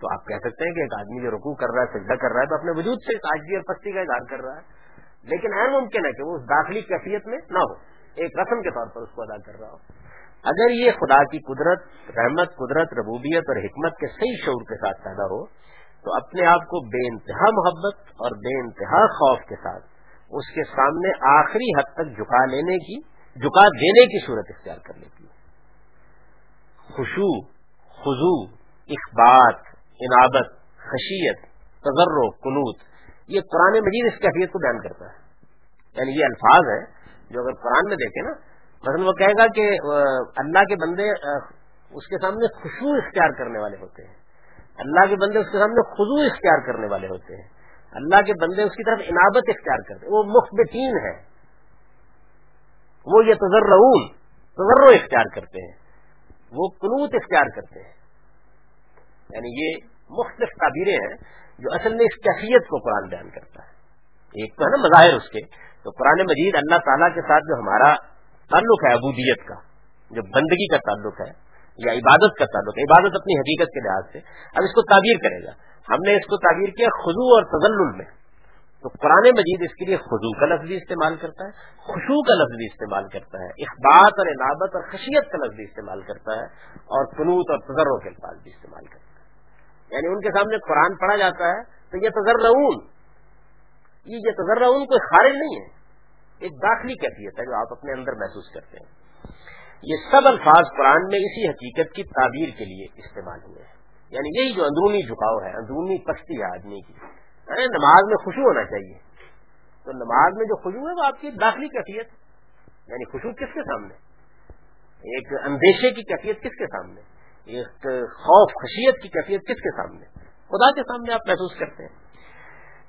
تو آپ کہہ سکتے ہیں کہ ایک آدمی جو رکوع کر رہا ہے، سجدہ کر رہا ہے، تو اپنے وجود سے آجی اور پستی کا اظہار کر رہا ہے۔ لیکن اہم ممکن ہے کہ وہ اس داخلی کیفیت میں نہ ہو۔ ایک رسم کے طور پر اس کو ادا کر رہا ہو۔ اگر یہ خدا کی قدرت، رحمت، قدرت، ربوبیت اور حکمت کے صحیح شعور کے ساتھ پیدا ہو، تو اپنے آپ کو بے انتہا محبت اور بے انتہا خوف کے ساتھ اس کے سامنے آخری حد تک جھکا لینے کی، جھکا دینے کی صورت اختیار کر لیتی ہے۔ خوشو خزو اخبات انابت خشیت تجر و قنوت، یہ قرآن مجید اس کیفیت کو بیان کرتا ہے۔ یعنی یہ الفاظ ہیں جو اگر قرآن میں دیکھیں نا مثلا وہ کہے گا کہ اللہ کے بندے اس کے سامنے خوشبو اختیار کرنے والے ہوتے ہیں۔ اللہ کے بندے اس کے سامنے خزو اختیار کرنے والے ہوتے ہیں۔ اللہ کے بندے اس کی طرف انابت اختیار کرتے ہیں۔ وہ مخبتین ہے وہ یہ تجرعون تجرع اختیار کرتے ہیں۔ وہ قنوت اختیار کرتے ہیں۔ یعنی یہ مختلف تعبیریں ہیں جو اصل میں اس کیفیت کو قرآن بیان کرتا ہے۔ ایک تو ہے نا مظاہر اس کے۔ تو قرآن مجید اللہ تعالیٰ کے ساتھ جو ہمارا تعلق ہے ابودیت کا جو بندگی کا تعلق ہے یا عبادت کا تعلق ہے، عبادت اپنی حقیقت کے لحاظ سے، اب اس کو تعبیر کرے گا۔ ہم نے اس کو تعبیر کیا خزو اور تزل میں۔ تو قرآن مجید اس کے لیے خزو کا لفظ بھی استعمال کرتا ہے خوشو کا لفظ بھی استعمال کرتا ہے، اخبات اور عنابت اور خشیت کا لفظ بھی استعمال کرتا ہے، اور قنوت اور تجروں کے الفاظ بھی استعمال کرتا ہے۔ یعنی ان کے سامنے قرآن پڑھا جاتا ہے تو یہ تجر یہ یہ تجر کوئی خارج نہیں ہے۔ ایک داخلی کیفیت ہے جو آپ اپنے اندر محسوس کرتے ہیں۔ یہ سب الفاظ قرآن میں اسی حقیقت کی تعبیر کے لیے استعمال ہوئے ہیں۔ یعنی یہی جو اندرونی جھکاؤ ہے، اندرونی پستی ہے آدمی کی۔ ارے نماز میں خوشی ہونا چاہیے۔ تو نماز میں جو خوشبو ہے وہ آپ کی داخلی کیفیت یعنی خوشبو کس کے سامنے؟ ایک اندیشے کی کیفیت کس کے سامنے؟ ایک خوف، خشیت کی کیفیت کس کے سامنے؟ خدا کے سامنے آپ محسوس کرتے ہیں۔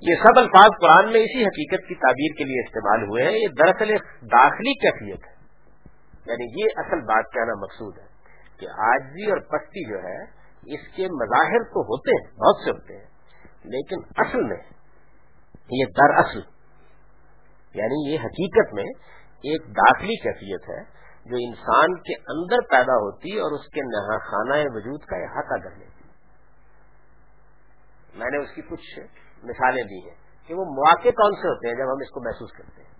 یہ سب الفاظ قرآن میں اسی حقیقت کی تعبیر کے لیے استعمال ہوئے ہیں، یہ دراصل ایک داخلی کیفیت ہے۔ یعنی یہ اصل بات کہنا مقصود ہے کہ آجی اور پستی جو ہے، اس کے مظاہر تو ہوتے ہیں، بہت سے ہوتے ہیں، لیکن اصل میں یہ دراصل یعنی یہ حقیقت میں ایک داخلی کیفیت ہے جو انسان کے اندر پیدا ہوتی اور اس کے نہا خانہ وجود کا احاطہ کر لیتی میں نے اس کی کچھ مثالیں دی ہیں کہ وہ مواقع کون سے ہوتے ہیں جب ہم اس کو محسوس کرتے ہیں؟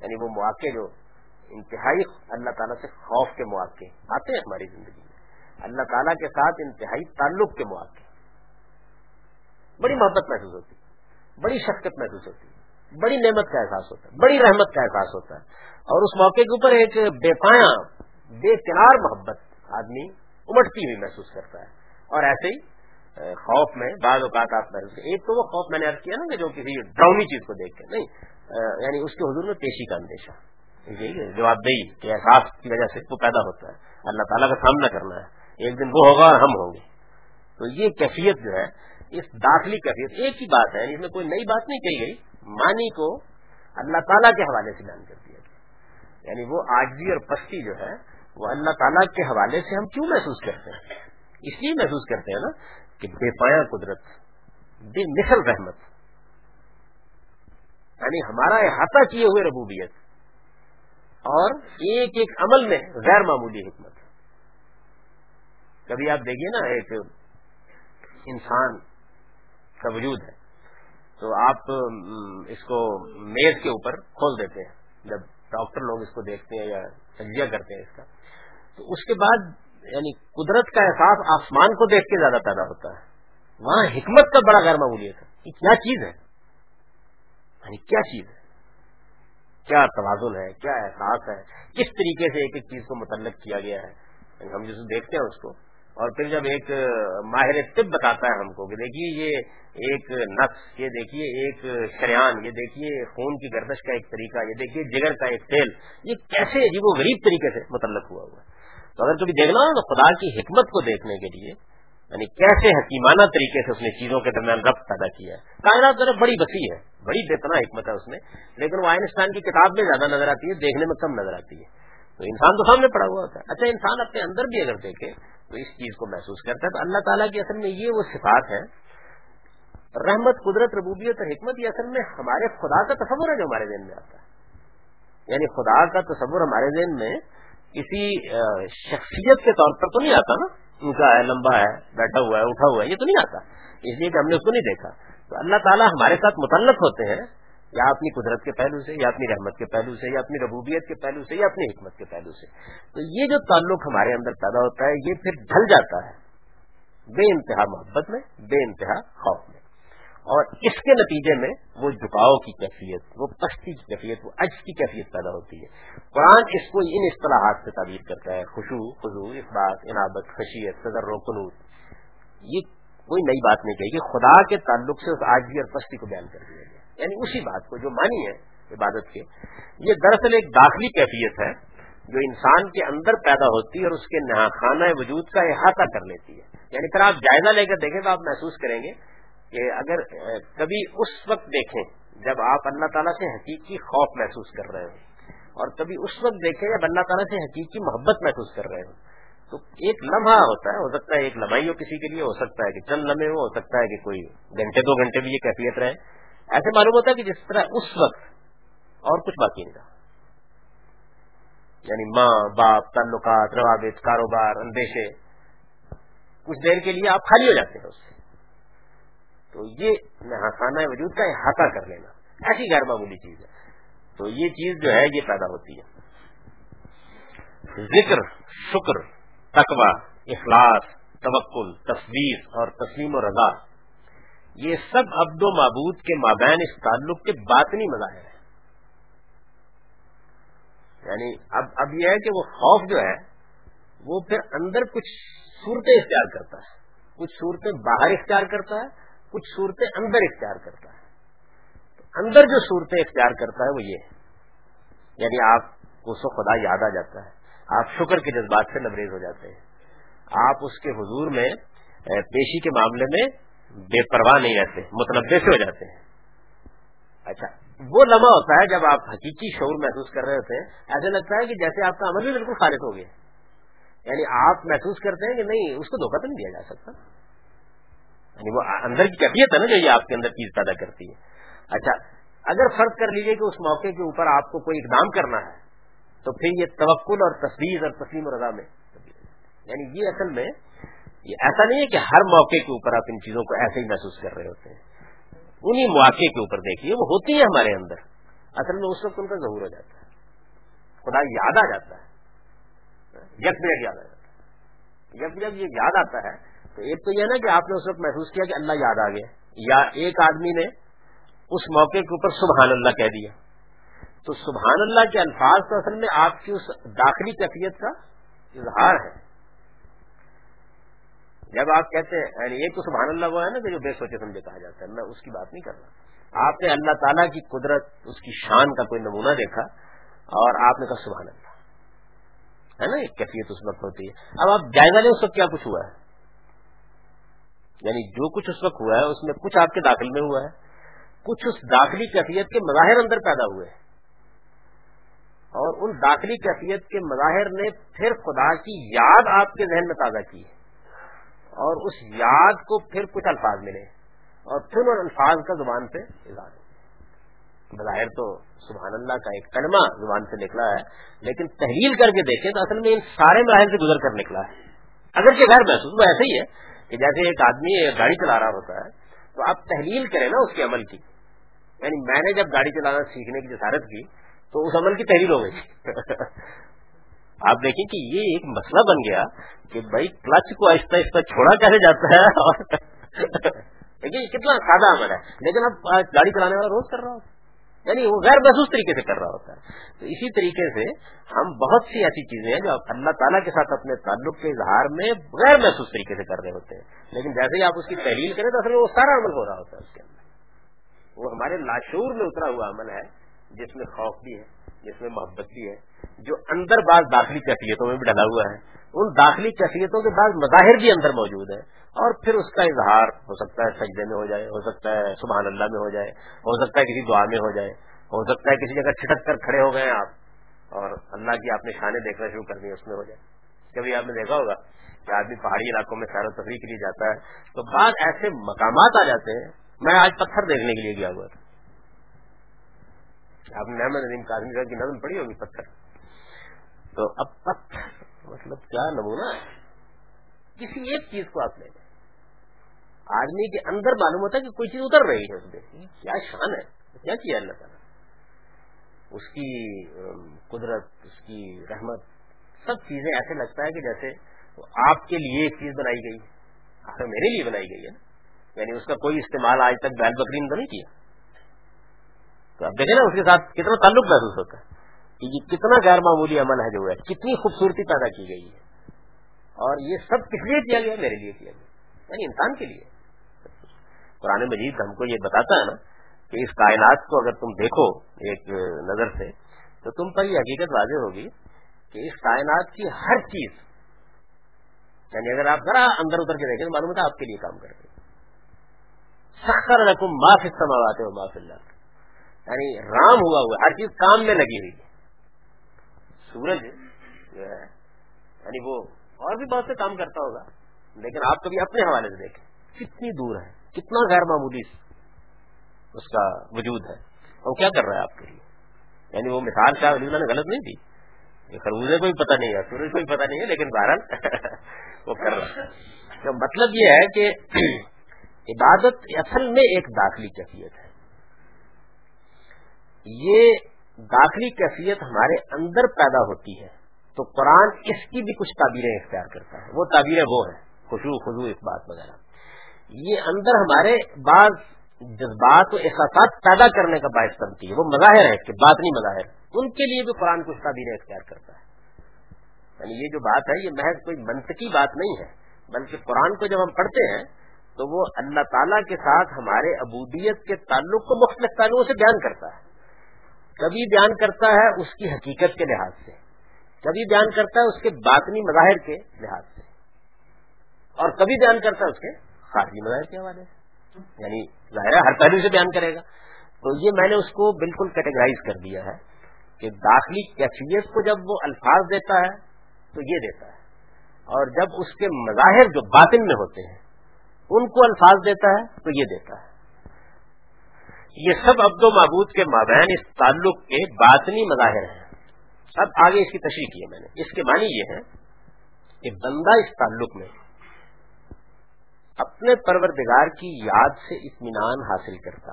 یعنی وہ مواقع جو انتہائی اللہ تعالیٰ سے خوف کے مواقع آتے ہیں ہماری زندگی میں۔ اللہ تعالیٰ کے ساتھ انتہائی تعلق کے مواقع۔ بڑی محبت محسوس ہوتی، بڑی شفقت محسوس ہوتی ہے بڑی نعمت کا احساس ہوتا ہے بڑی رحمت کا احساس ہوتا۔ ہے اور اس موقع کے اوپر ایک بے پایا بے کنار محبت آدمی امٹتی ہوئی محسوس کرتا ہے۔ اور ایسے ہی خوف میں بعض اوقات آپ محسوس ایک تو وہ خوف میں نے ارد کیا نا کہ جو کسی ڈراؤنی چیز کو دیکھ کے، نہیں یعنی اس کے حضور میں پیشی کا اندیشہ۔ جواب دہی کہ احساس کی وجہ سے وہ پیدا ہوتا ہے۔ اللہ تعالیٰ کا سامنا کرنا ہے۔ ایک دن وہ ہوگا اور ہم ہوں گے۔ تو یہ کیفیت جو ہے، اس داخلی کیفیت، ایک ہی بات ہے، اس میں کوئی نئی بات نہیں کہی گئی۔ معنی کو اللہ تعالیٰ کے حوالے سے بیان کر دیا گیا۔ یعنی وہ آجزی اور پستی جو ہے، وہ اللہ تعالیٰ کے حوالے سے ہم کیوں محسوس کرتے ہیں؟ اس لیے محسوس کرتے ہیں نا کہ بے پایا قدرت، بے مثل رحمت یعنی ہمارا احاطہ کیے ہوئے ربوبیت، اور ایک ایک عمل میں غیر معمولی حکمت۔ کبھی آپ دیکھیے نا، ایک انسان کا وجود ہے، تو آپ اس کو میز کے اوپر کھول دیتے ہیں، جب ڈاکٹر لوگ اس کو دیکھتے ہیں یا تجزیہ کرتے ہیں اس کا، تو اس کے بعد یعنی قدرت کا احساس آسمان کو دیکھ کے زیادہ پیدا ہوتا ہے۔ وہاں حکمت کا بڑا غیر معمولیت ہے۔ یہ کیا چیز ہے؟ یعنی کیا چیز ہے؟ کیا توازن ہے؟ کیا احساس ہے؟ کس طریقے سے ایک ایک چیز کو متعلق کیا گیا ہے؟ یعنی ہم جسے دیکھتے ہیں اس کو۔ اور پھر جب ایک ماہر طب بتاتا ہے ہم کو کہ دیکھیے یہ ایک نقص یہ دیکھیے ایک شریان، یہ دیکھیے خون کی گردش کا ایک طریقہ، یہ دیکھیے جگر کا ایک تیل، یہ کیسے عجیب و غریب طریقے سے متعلق ہوا ہوا ہے۔ اگر کبھی دیکھنا ہو تو خدا کی حکمت کو دیکھنے کے لیے یعنی کیسے حکیمانہ طریقے سے اس نے چیزوں کے درمیان ربط پیدا کیا ہے۔ کائنات ذرا بڑی وسیع ہے، بڑی بےتنا حکمت ہے اس میں، لیکن وہ آئنسٹان کی کتاب میں زیادہ نظر آتی ہے، دیکھنے میں کم نظر آتی ہے۔ تو انسان تو سامنے پڑا ہوا ہوتا ہے۔ اچھا انسان اپنے اندر بھی اگر دیکھے تو اس چیز کو محسوس کرتا ہے۔ تو اللہ تعالیٰ کی اصل میں یہ وہ صفات ہے رحمت، قدرت، ربوبیت اور حکمت، یہ اصل میں ہمارے خدا کا تصور ہے جو ہمارے ذہن میں آتا ہے۔ یعنی خدا کا تصور ہمارے ذہن میں کسی شخصیت کے طور پر تو نہیں آتا نا؟ ان کا ہے، لمبا ہے، بیٹھا ہوا ہے، اٹھا ہوا ہے، یہ تو نہیں آتا۔ اس لیے کہ ہم نے اس کو نہیں دیکھا۔ تو اللہ تعالیٰ ہمارے ساتھ متعلق ہوتے ہیں، یا اپنی قدرت کے پہلو سے، یا اپنی رحمت کے پہلو سے، یا اپنی ربوبیت کے پہلو سے، یا اپنی حکمت کے پہلو سے۔ تو یہ جو تعلق ہمارے اندر پیدا ہوتا ہے، یہ پھر ڈھل جاتا ہے۔ بے انتہا محبت میں، بے انتہا خوف میں۔ اور اس کے نتیجے میں وہ جھکاؤ کی کیفیت، وہ پستی کی کیفیت، وہ اج کی کیفیت پیدا ہوتی ہے۔ قرآن اس کو ان اصطلاحات سے تعبیر کرتا ہے خوشو خزو اخبات عنابت، خشیت، صدر و قنوط۔ یہ کوئی نئی بات نہیں کہی کہ خدا کے تعلق سے اس آجی اور پستی کو بیان کر دیا گیا۔ یعنی اسی بات کو جو مانی ہے عبادت کے، یہ دراصل ایک داخلی کیفیت ہے جو انسان کے اندر پیدا ہوتی ہے اور اس کے خانہ وجود کا احاطہ کر لیتی ہے۔ یعنی پھر آپ جائزہ لے کر دیکھیں تو آپ محسوس کریں گے کہ اگر کبھی اس وقت دیکھیں جب آپ اللہ تعالیٰ سے حقیقی خوف محسوس کر رہے ہوں اور کبھی اس وقت دیکھیں جب اللہ تعالیٰ سے حقیقی محبت محسوس کر رہے ہوں تو ایک لمحہ ہوتا ہے، ہو سکتا ہے ایک لمحی ہو کسی کے لیے، ہو سکتا ہے کہ چند لمحے ہو سکتا ہے کہ کوئی گھنٹے، دو گھنٹے بھی یہ کیفیت رہے۔ ایسے معلوم ہوتا ہے کہ جس طرح اس وقت اور کچھ باقی نہیں رہا۔ یعنی ماں، باپ، تعلقات، روابط، کاروبار، اندیشے، کچھ دیر کے لیے آپ خالی ہو جاتے ہیں اس سے۔ تو یہ نہاسانہ وجود کا احاطہ کر لینا۔ ایسی غیر معمولی چیز ہے۔ تو یہ چیز جو ہے، یہ پیدا ہوتی ہے۔ ذکر، شکر، تقوی، اخلاص، توکل تصویر اور تسلیم و رضا۔ یہ سب عبد و معبود کے مابین اس تعلق کے باطنی مظاہر ہے یعنی اب اب یہ ہے کہ وہ خوف جو ہے، وہ پھر اندر کچھ صورتیں اختیار کرتا ہے۔ کچھ صورتیں باہر اختیار کرتا ہے کچھ صورتیں اندر اختیار کرتا ہے۔ اندر جو صورتیں اختیار کرتا ہے وہ یہ یعنی آپ کو سو خدا یاد آ جاتا ہے۔ آپ شکر کے جذبات سے لبریز ہو جاتے ہیں۔ آپ اس کے حضور میں پیشی کے معاملے میں بے پرواہ نہیں رہتے، متنوع سے ہو جاتے ہیں۔ اچھا وہ لمحہ ہوتا ہے جب آپ حقیقی شعور محسوس کر رہے ہوتے ہیں۔ ایسا لگتا ہے کہ جیسے آپ کا عمل بھی بالکل خارج ہو گیا۔ یعنی آپ محسوس کرتے ہیں کہ نہیں، اس کو دھوکہ تو نہیں دیا جا سکتا۔ یعنی وہ اندر کی کیفیت ہے نا جو یہ آپ کے اندر چیز پیدا کرتی ہے۔ اچھا اگر فرض کر لیجیے کہ اس موقع کے اوپر آپ کو کوئی اقدام کرنا ہے، تو پھر یہ توکل اور تصویر اور تسلیم و رضا میں۔ یعنی یہ اصل میں، یہ ایسا نہیں ہے کہ ہر موقع کے اوپر آپ ان چیزوں کو ایسے ہی محسوس کر رہے ہوتے ہیں۔ انہیں مواقع کے اوپر دیکھیے، وہ ہوتی ہیں ہمارے اندر۔ اصل میں اس وقت ان کا ظہور ہو جاتا ہے۔ خدا یاد آ جاتا ہے۔ یک یاد آ جاتا ہے۔ جب جب یہ یاد آتا ہے تو ایک تو یہ نا کہ آپ نے اس وقت محسوس کیا کہ اللہ یاد آ گیا یا ایک آدمی نے اس موقع کے اوپر سبحان اللہ کہہ دیا۔ تو سبحان اللہ کے الفاظ تو اصل میں آپ کی اس داخلی کیفیت کا اظہار ہے۔ جب آپ کہتے ہیں یعنی ایک تو سبحان اللہ وہ ہے نا کہ جو بے سوچے سمجھے کہا جاتا ہے، میں اس کی بات نہیں کر رہا۔ آپ نے اللہ تعالیٰ کی قدرت، اس کی شان کا کوئی نمونہ دیکھا اور آپ نے کہا سبحان اللہ۔ ہے نا، ایک کیفیت اس وقت ہوتی ہے۔ اب آپ جائزہ لیں، اس وقت کیا کچھ ہوا ہے؟ یعنی جو کچھ اس وقت ہوا ہے، اس میں کچھ آپ کے داخل میں ہوا ہے، کچھ اس داخلی کیفیت کے مظاہر اندر پیدا ہوئے اور ان داخلی کیفیت کے مظاہر نے پھر خدا کی یاد آپ کے ذہن میں تازہ کی۔ اور اس یاد کو پھر کچھ الفاظ ملے۔ اور پھر ان الفاظ کا زبان سے اظہار بظاہر تو سبحان اللہ کا ایک کلمہ زبان سے نکلا ہے، لیکن تحلیل کر کے دیکھیں تو اصل میں ان سارے مراحل سے گزر کر نکلا ہے۔ اگر کہ غیر محسوس، وہ ایسا ہی ہے۔ کہ جیسے ایک آدمی گاڑی چلا رہا ہوتا ہے، تو آپ تحلیل کریں نا اس کے عمل کی۔ یعنی میں نے جب گاڑی چلانا سیکھنے کی جسارت کی، تو اس عمل کی تحلیل ہو گئی۔ آپ دیکھیں کہ یہ ایک مسئلہ بن گیا کہ بھائی کلچ کو آہستہ آہستہ چھوڑا کیسے جاتا ہے؟ اور دیکھیے کتنا سادہ عمل ہے۔ لیکن اب گاڑی چلانے والا روز کر رہا ہوتا ہے یعنی وہ غیر محسوس طریقے سے کر رہا ہوتا ہے۔ تو اسی طریقے سے ہم بہت سی ایسی چیزیں ہیں جو اللہ تعالیٰ کے ساتھ اپنے تعلق کے اظہار میں غیر محسوس طریقے سے کر رہے ہوتے ہیں۔ لیکن جیسے ہی آپ اس کی تحلیل کریں تو اصل میں وہ سارا عمل ہو رہا ہوتا ہے اس کے اندر۔ وہ ہمارے لاشور میں اترا ہوا عمل ہے، جس میں خوف بھی ہے، جس میں محبت بھی ہے، جو اندر بعض داخلی کیفیتوں میں بھی ڈلا ہوا ہے۔ ان داخلی کیفیتوں کے بعد مظاہر بھی اندر موجود ہے اور پھر اس کا اظہار ہو سکتا ہے سجدے میں ہو جائے، ہو سکتا ہے سبحان اللہ میں ہو جائے، ہو سکتا ہے کسی دعا میں ہو جائے، ہو سکتا ہے کسی جگہ چھٹک کر کھڑے ہو گئے آپ اور اللہ کی آپ نے شانے دیکھنا شروع کر دی، اس میں ہو جائے۔ کبھی آپ نے دیکھا ہوگا کہ آدمی پہاڑی علاقوں میں سیر و تفریح کے لیے جاتا ہے تو بعض ایسے مقامات آ جاتے ہیں، میں آج پتھر دیکھنے کے لیے گیا ہوا تھا۔ آپ نے نعمت ندیم کاظمی کی نظم پڑی ہوگی پتھر۔ تو اب پتھر مطلب کیا نمونہ ہے؟ کسی ایک چیز کو آپ لے لیں۔ آدمی کے اندر معلوم ہوتا ہے کہ کوئی چیز اتر رہی ہے اس میں۔ کیا شان ہے؟ کیا کیا اللہ تعالیٰ؟ اس کی قدرت، اس کی رحمت، سب چیزیں ایسے لگتا ہے کہ جیسے آپ کے لیے ایک چیز بنائی گئی آخر میرے لیے بنائی گئی ہے یعنی اس کا کوئی استعمال آج تک بیل بکرین تو نہیں کیا۔ تو اب دیکھیں نا اس کے ساتھ کتنا تعلق محسوس ہوتا ہے۔ کہ یہ کتنا غیر معمولی عمل ہے جو ہے، کتنی خوبصورتی پیدا کی گئی ہے۔ اور یہ سب کس لیے کیا گیا؟ میرے لیے کیا گیا۔ یعنی انسان کے لیے۔ قرآن مجید ہم کو یہ بتاتا ہے نا کہ اس کائنات کو اگر تم دیکھو ایک نظر سے، تو تم پر یہ حقیقت واضح ہوگی کہ اس کائنات کی ہر چیز یعنی اگر آپ ذرا اندر ادھر کے دیکھیں تو معلوم تھا آپ کے لیے کام کرتے سخر رقم معاف سماواتے ہو معاف اللہ یعنی رام ہوا ہوا، ہر چیز کام میں لگی ہوئی۔ ہے سورج جو ہے یعنی وہ اور بھی بہت سے کام کرتا ہوگا، لیکن آپ کبھی اپنے حوالے سے دیکھیں، کتنی دور ہے، کتنا غیر معمولی اس کا وجود ہے۔ وہ کیا کر رہا ہے آپ کے لیے؟ یعنی وہ مثال شاہ ولی اللہ نے غلط نہیں دی۔ خربوزے کو بھی پتہ نہیں ہے، سورج کو بھی پتہ نہیں ہے، لیکن بہرحال وہ کر رہا ہے۔ تو مطلب یہ ہے کہ عبادت اصل میں ایک داخلی کیفیت ہے۔ یہ داخلی کیفیت ہمارے اندر پیدا ہوتی ہے تو قرآن اس کی بھی کچھ تعبیریں اختیار کرتا ہے وہ تعبیریں وہ ہیں خوشو خوشو اس بات وغیرہ۔ یہ اندر ہمارے بعض جذبات و احساسات پیدا کرنے کا باعث بنتی ہے۔ وہ مظاہر ہے کہ بات نہیں مظاہر ان کے لیے بھی قرآن کچھ تعبیر اختیار کرتا ہے۔ یعنی یہ جو بات ہے، یہ محض کوئی منطقی بات نہیں ہے، بلکہ قرآن کو جب ہم پڑھتے ہیں تو وہ اللہ تعالیٰ کے ساتھ ہمارے ابودیت کے تعلق کو مختلف تعلقوں سے بیان کرتا ہے۔ کبھی بیان کرتا ہے اس کی حقیقت کے لحاظ سے، کبھی بیان کرتا ہے اس کے باطنی مظاہر کے لحاظ سے، اور کبھی بیان کرتا ہے اس کے خارجی مظاہر کے حوالے سے۔ یعنی ظاہر ہر پہلو سے بیان کرے گا۔ تو یہ میں نے اس کو بالکل کیٹیگرائز کر دیا ہے کہ داخلی کیفیت کو جب وہ الفاظ دیتا ہے تو یہ دیتا ہے۔ اور جب اس کے مظاہر جو باطن میں ہوتے ہیں، ان کو الفاظ دیتا ہے تو یہ دیتا ہے۔ یہ سب عبد و معبود کے مابین اس تعلق کے باطنی مظاہر ہیں۔ اب آگے اس کی تشریح کی ہے میں نے۔ اس کے معنی یہ ہے کہ بندہ اس تعلق میں اپنے پروردگار کی یاد سے اطمینان حاصل کرتا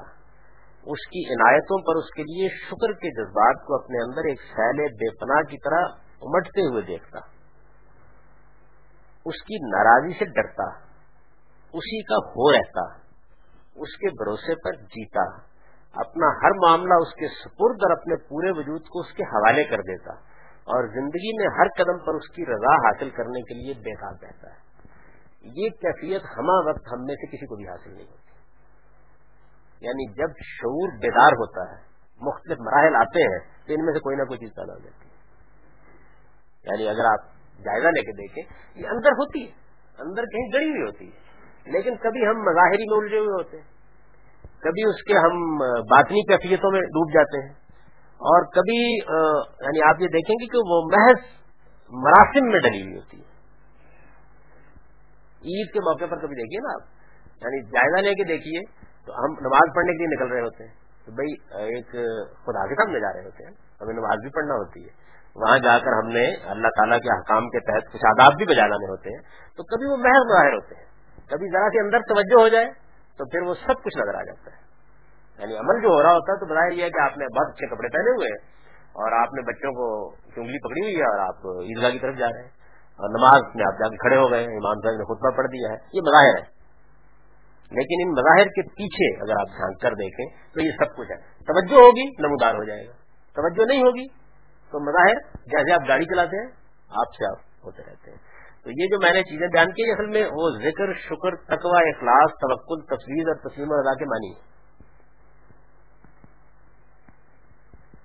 اس کی عنایتوں پر اس کے لیے شکر کے جذبات کو اپنے اندر ایک سیل بے پناہ کی طرح امٹتے ہوئے دیکھتا۔ اس کی ناراضی سے ڈرتا۔ اسی کا ہو رہتا۔ اس کے بھروسے پر جیتا۔ اپنا ہر معاملہ اس کے سپرد اور اپنے پورے وجود کو اس کے حوالے کر دیتا اور زندگی میں ہر قدم پر اس کی رضا حاصل کرنے کے لیے بےکار رہتا ہے۔ یہ کیفیت ہما وقت ہم میں سے کسی کو بھی حاصل نہیں ہوتی۔ یعنی جب شعور بیدار ہوتا ہے، مختلف مراحل آتے ہیں، تو ان میں سے کوئی نہ کوئی چیز پیدا ہو جاتی ہے۔ یعنی اگر آپ جائزہ لے کے دیکھیں، یہ اندر ہوتی ہے، اندر کہیں گڑی ہوئی ہوتی ہے، لیکن کبھی ہم مظاہری میں الجھے ہوئے ہوتے ہیں۔ کبھی اس کے ہم باطنی کیفیتوں میں ڈوب جاتے ہیں۔ اور کبھی یعنی آپ یہ دیکھیں گے کہ وہ محض مراسم میں ڈلی ہوئی ہوتی۔ ہے عید کے موقع پر کبھی دیکھیے نا آپ۔ یعنی جائزہ لے کے دیکھیے تو ہم نماز پڑھنے کے لیے نکل رہے ہوتے ہیں۔ تو بھائی، ایک خدا کے سامنے جا رہے ہوتے ہیں۔ ہمیں نماز بھی پڑھنا ہوتی ہے۔ وہاں جا کر ہم نے اللہ تعالیٰ کے حکام کے تحت کچھ آداب بھی بجا لانے ہوتے ہیں۔ تو کبھی وہ محض ظاہر ہوتے ہیں۔ کبھی ذرا سے اندر توجہ ہو جائے۔ تو پھر وہ سب کچھ نظر آ جاتا ہے۔ یعنی عمل جو ہو رہا ہوتا ہے تو بظاہر یہ ہے کہ آپ نے بہت اچھے کپڑے پہنے ہوئے ہیں اور آپ نے بچوں کو چنگلی پکڑی ہوئی ہے اور آپ عیدگاہ کی طرف جا رہے ہیں اور نماز میں آپ جا کے کھڑے ہو گئے ہیں۔ امام صاحب نے خطبہ پڑھ دیا ہے۔ یہ مظاہر ہے۔ لیکن ان مظاہر کے پیچھے اگر آپ جھانک کر دیکھیں تو یہ سب کچھ ہے۔ توجہ ہوگی نمودار ہو جائے گا۔ توجہ نہیں ہوگی تو مظاہر جیسے آپ گاڑی چلاتے ہیں، آپ سے آپ ہوتے رہتے ہیں۔ تو یہ جو میں نے چیزیں بیان کی اصل میں وہ ذکر، شکر تقوا اخلاص، توکل تفویض اور تسلیم اور ادا کے معنی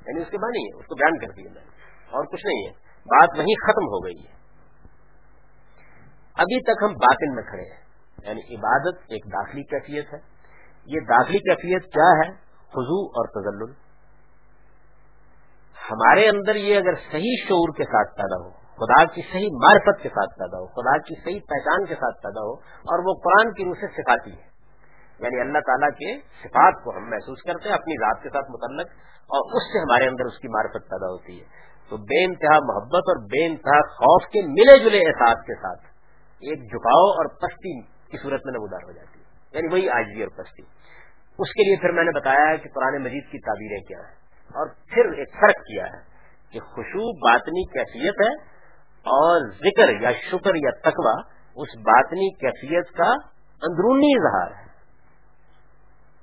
یعنی اس کے معنی ہے اس کو بیان کر دیا میں نے۔ اور کچھ نہیں ہے۔ بات وہیں ختم ہو گئی ہے۔ ابھی تک ہم باطن میں کھڑے ہیں۔ یعنی عبادت ایک داخلی کیفیت ہے۔ یہ داخلی کیفیت کیا ہے؟ خزو اور تزل ہمارے اندر یہ اگر صحیح شعور کے ساتھ پیدا ہو خدا کی صحیح معرفت کے ساتھ پیدا ہو، خدا کی صحیح پہچان کے ساتھ پیدا ہو، اور وہ قرآن کی روح سے سکھاتی ہے۔ یعنی اللہ تعالیٰ کے صفات کو ہم محسوس کرتے ہیں، اپنی ذات کے ساتھ متعلق، اور اس سے ہمارے اندر اس کی معرفت پیدا ہوتی ہے۔ تو بے انتہا محبت اور بے انتہا خوف کے ملے جلے احساس کے ساتھ ایک جھکاؤ اور پستی کی صورت میں نمودار ہو جاتی ہے۔ یعنی وہی آجی اور پستی۔ اس کے لیے پھر میں نے بتایا کہ قرآن مجید کی تعبیریں کیا ہیں۔ اور پھر ایک فرق کیا ہے کہ خوشبو باطنی کیفیت ہے اور ذکر یا شکر یا تقوی اس باطنی کیفیت کا اندرونی اظہار ہے۔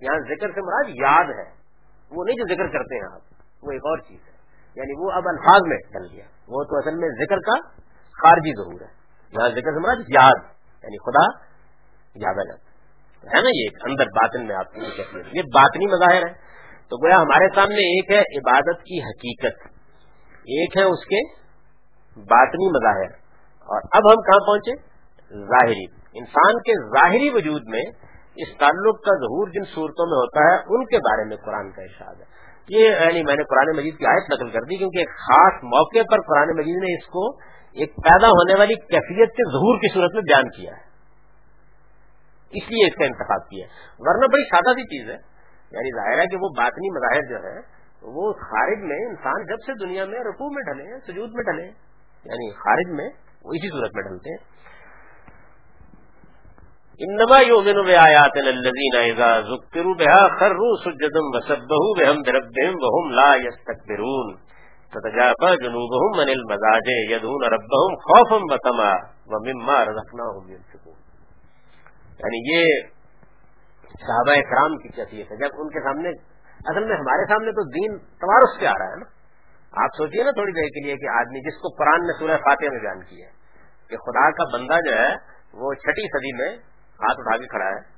یہاں ذکر سے مراد یاد ہے۔ وہ نہیں جو ذکر کرتے ہیں آپ، وہ ایک اور چیز ہے۔ یعنی وہ اب الفاظ میں ڈل گیا۔ وہ تو اصل میں ذکر کا خارجی ضرور ہے۔ یہاں ذکر سے مراد یاد یعنی خدا، یاد آ ہے نا یہ اندر باطن میں آپ کی کیفیت۔ یہ باطنی مظاہر ہے۔ تو گویا ہمارے سامنے ایک ہے عبادت کی حقیقت۔ ایک ہے اس کے باطنی مظاہر۔ اور اب ہم کہاں پہنچے؟ ظاہری۔ انسان کے ظاہری وجود میں اس تعلق کا ظہور جن صورتوں میں ہوتا ہے، ان کے بارے میں قرآن کا ارشاد ہے۔ یہ یعنی میں نے قرآن مجید کی آیت نقل کر دی کیونکہ ایک خاص موقع پر قرآن مجید نے اس کو ایک پیدا ہونے والی کیفیت کے ظہور کی صورت میں بیان کیا ہے۔ اس لیے اس کا انتخاب کیا ورنہ بڑی سادہ سی چیز ہے۔ یعنی ظاہر ہے کہ وہ باطنی مظاہر جو ہے، وہ خارج میں انسان جب سے دنیا میں رقو میں ڈھلے سجود میں ڈھلے یعنی خارج میں وہ اسی صورت میں ڈلتے ہیں۔ انما یؤمن بآیات الذین اذا ذکروا بها خروا سجدا وسبحوا بحمد ربهم وهم لا يستكبرون تتجافى جنوبهم من المضاجع يدعون ربهم خوفا وطمعا ومما رزقناهم ينفقون۔ یعنی یہ صحابہ کرام کی کیفیت ہے جب ان کے سامنے، اصل میں ہمارے سامنے تو دین توارث سے آ رہا ہے نا۔ آپ سوچیے نا تھوڑی دیر کے لیے کہ آدمی جس کو قرآن نے سورہ فاتحہ میں بیان کیا کہ خدا کا بندہ جو ہے، وہ چھٹی صدی میں ہاتھ اٹھا کے کھڑا ہے۔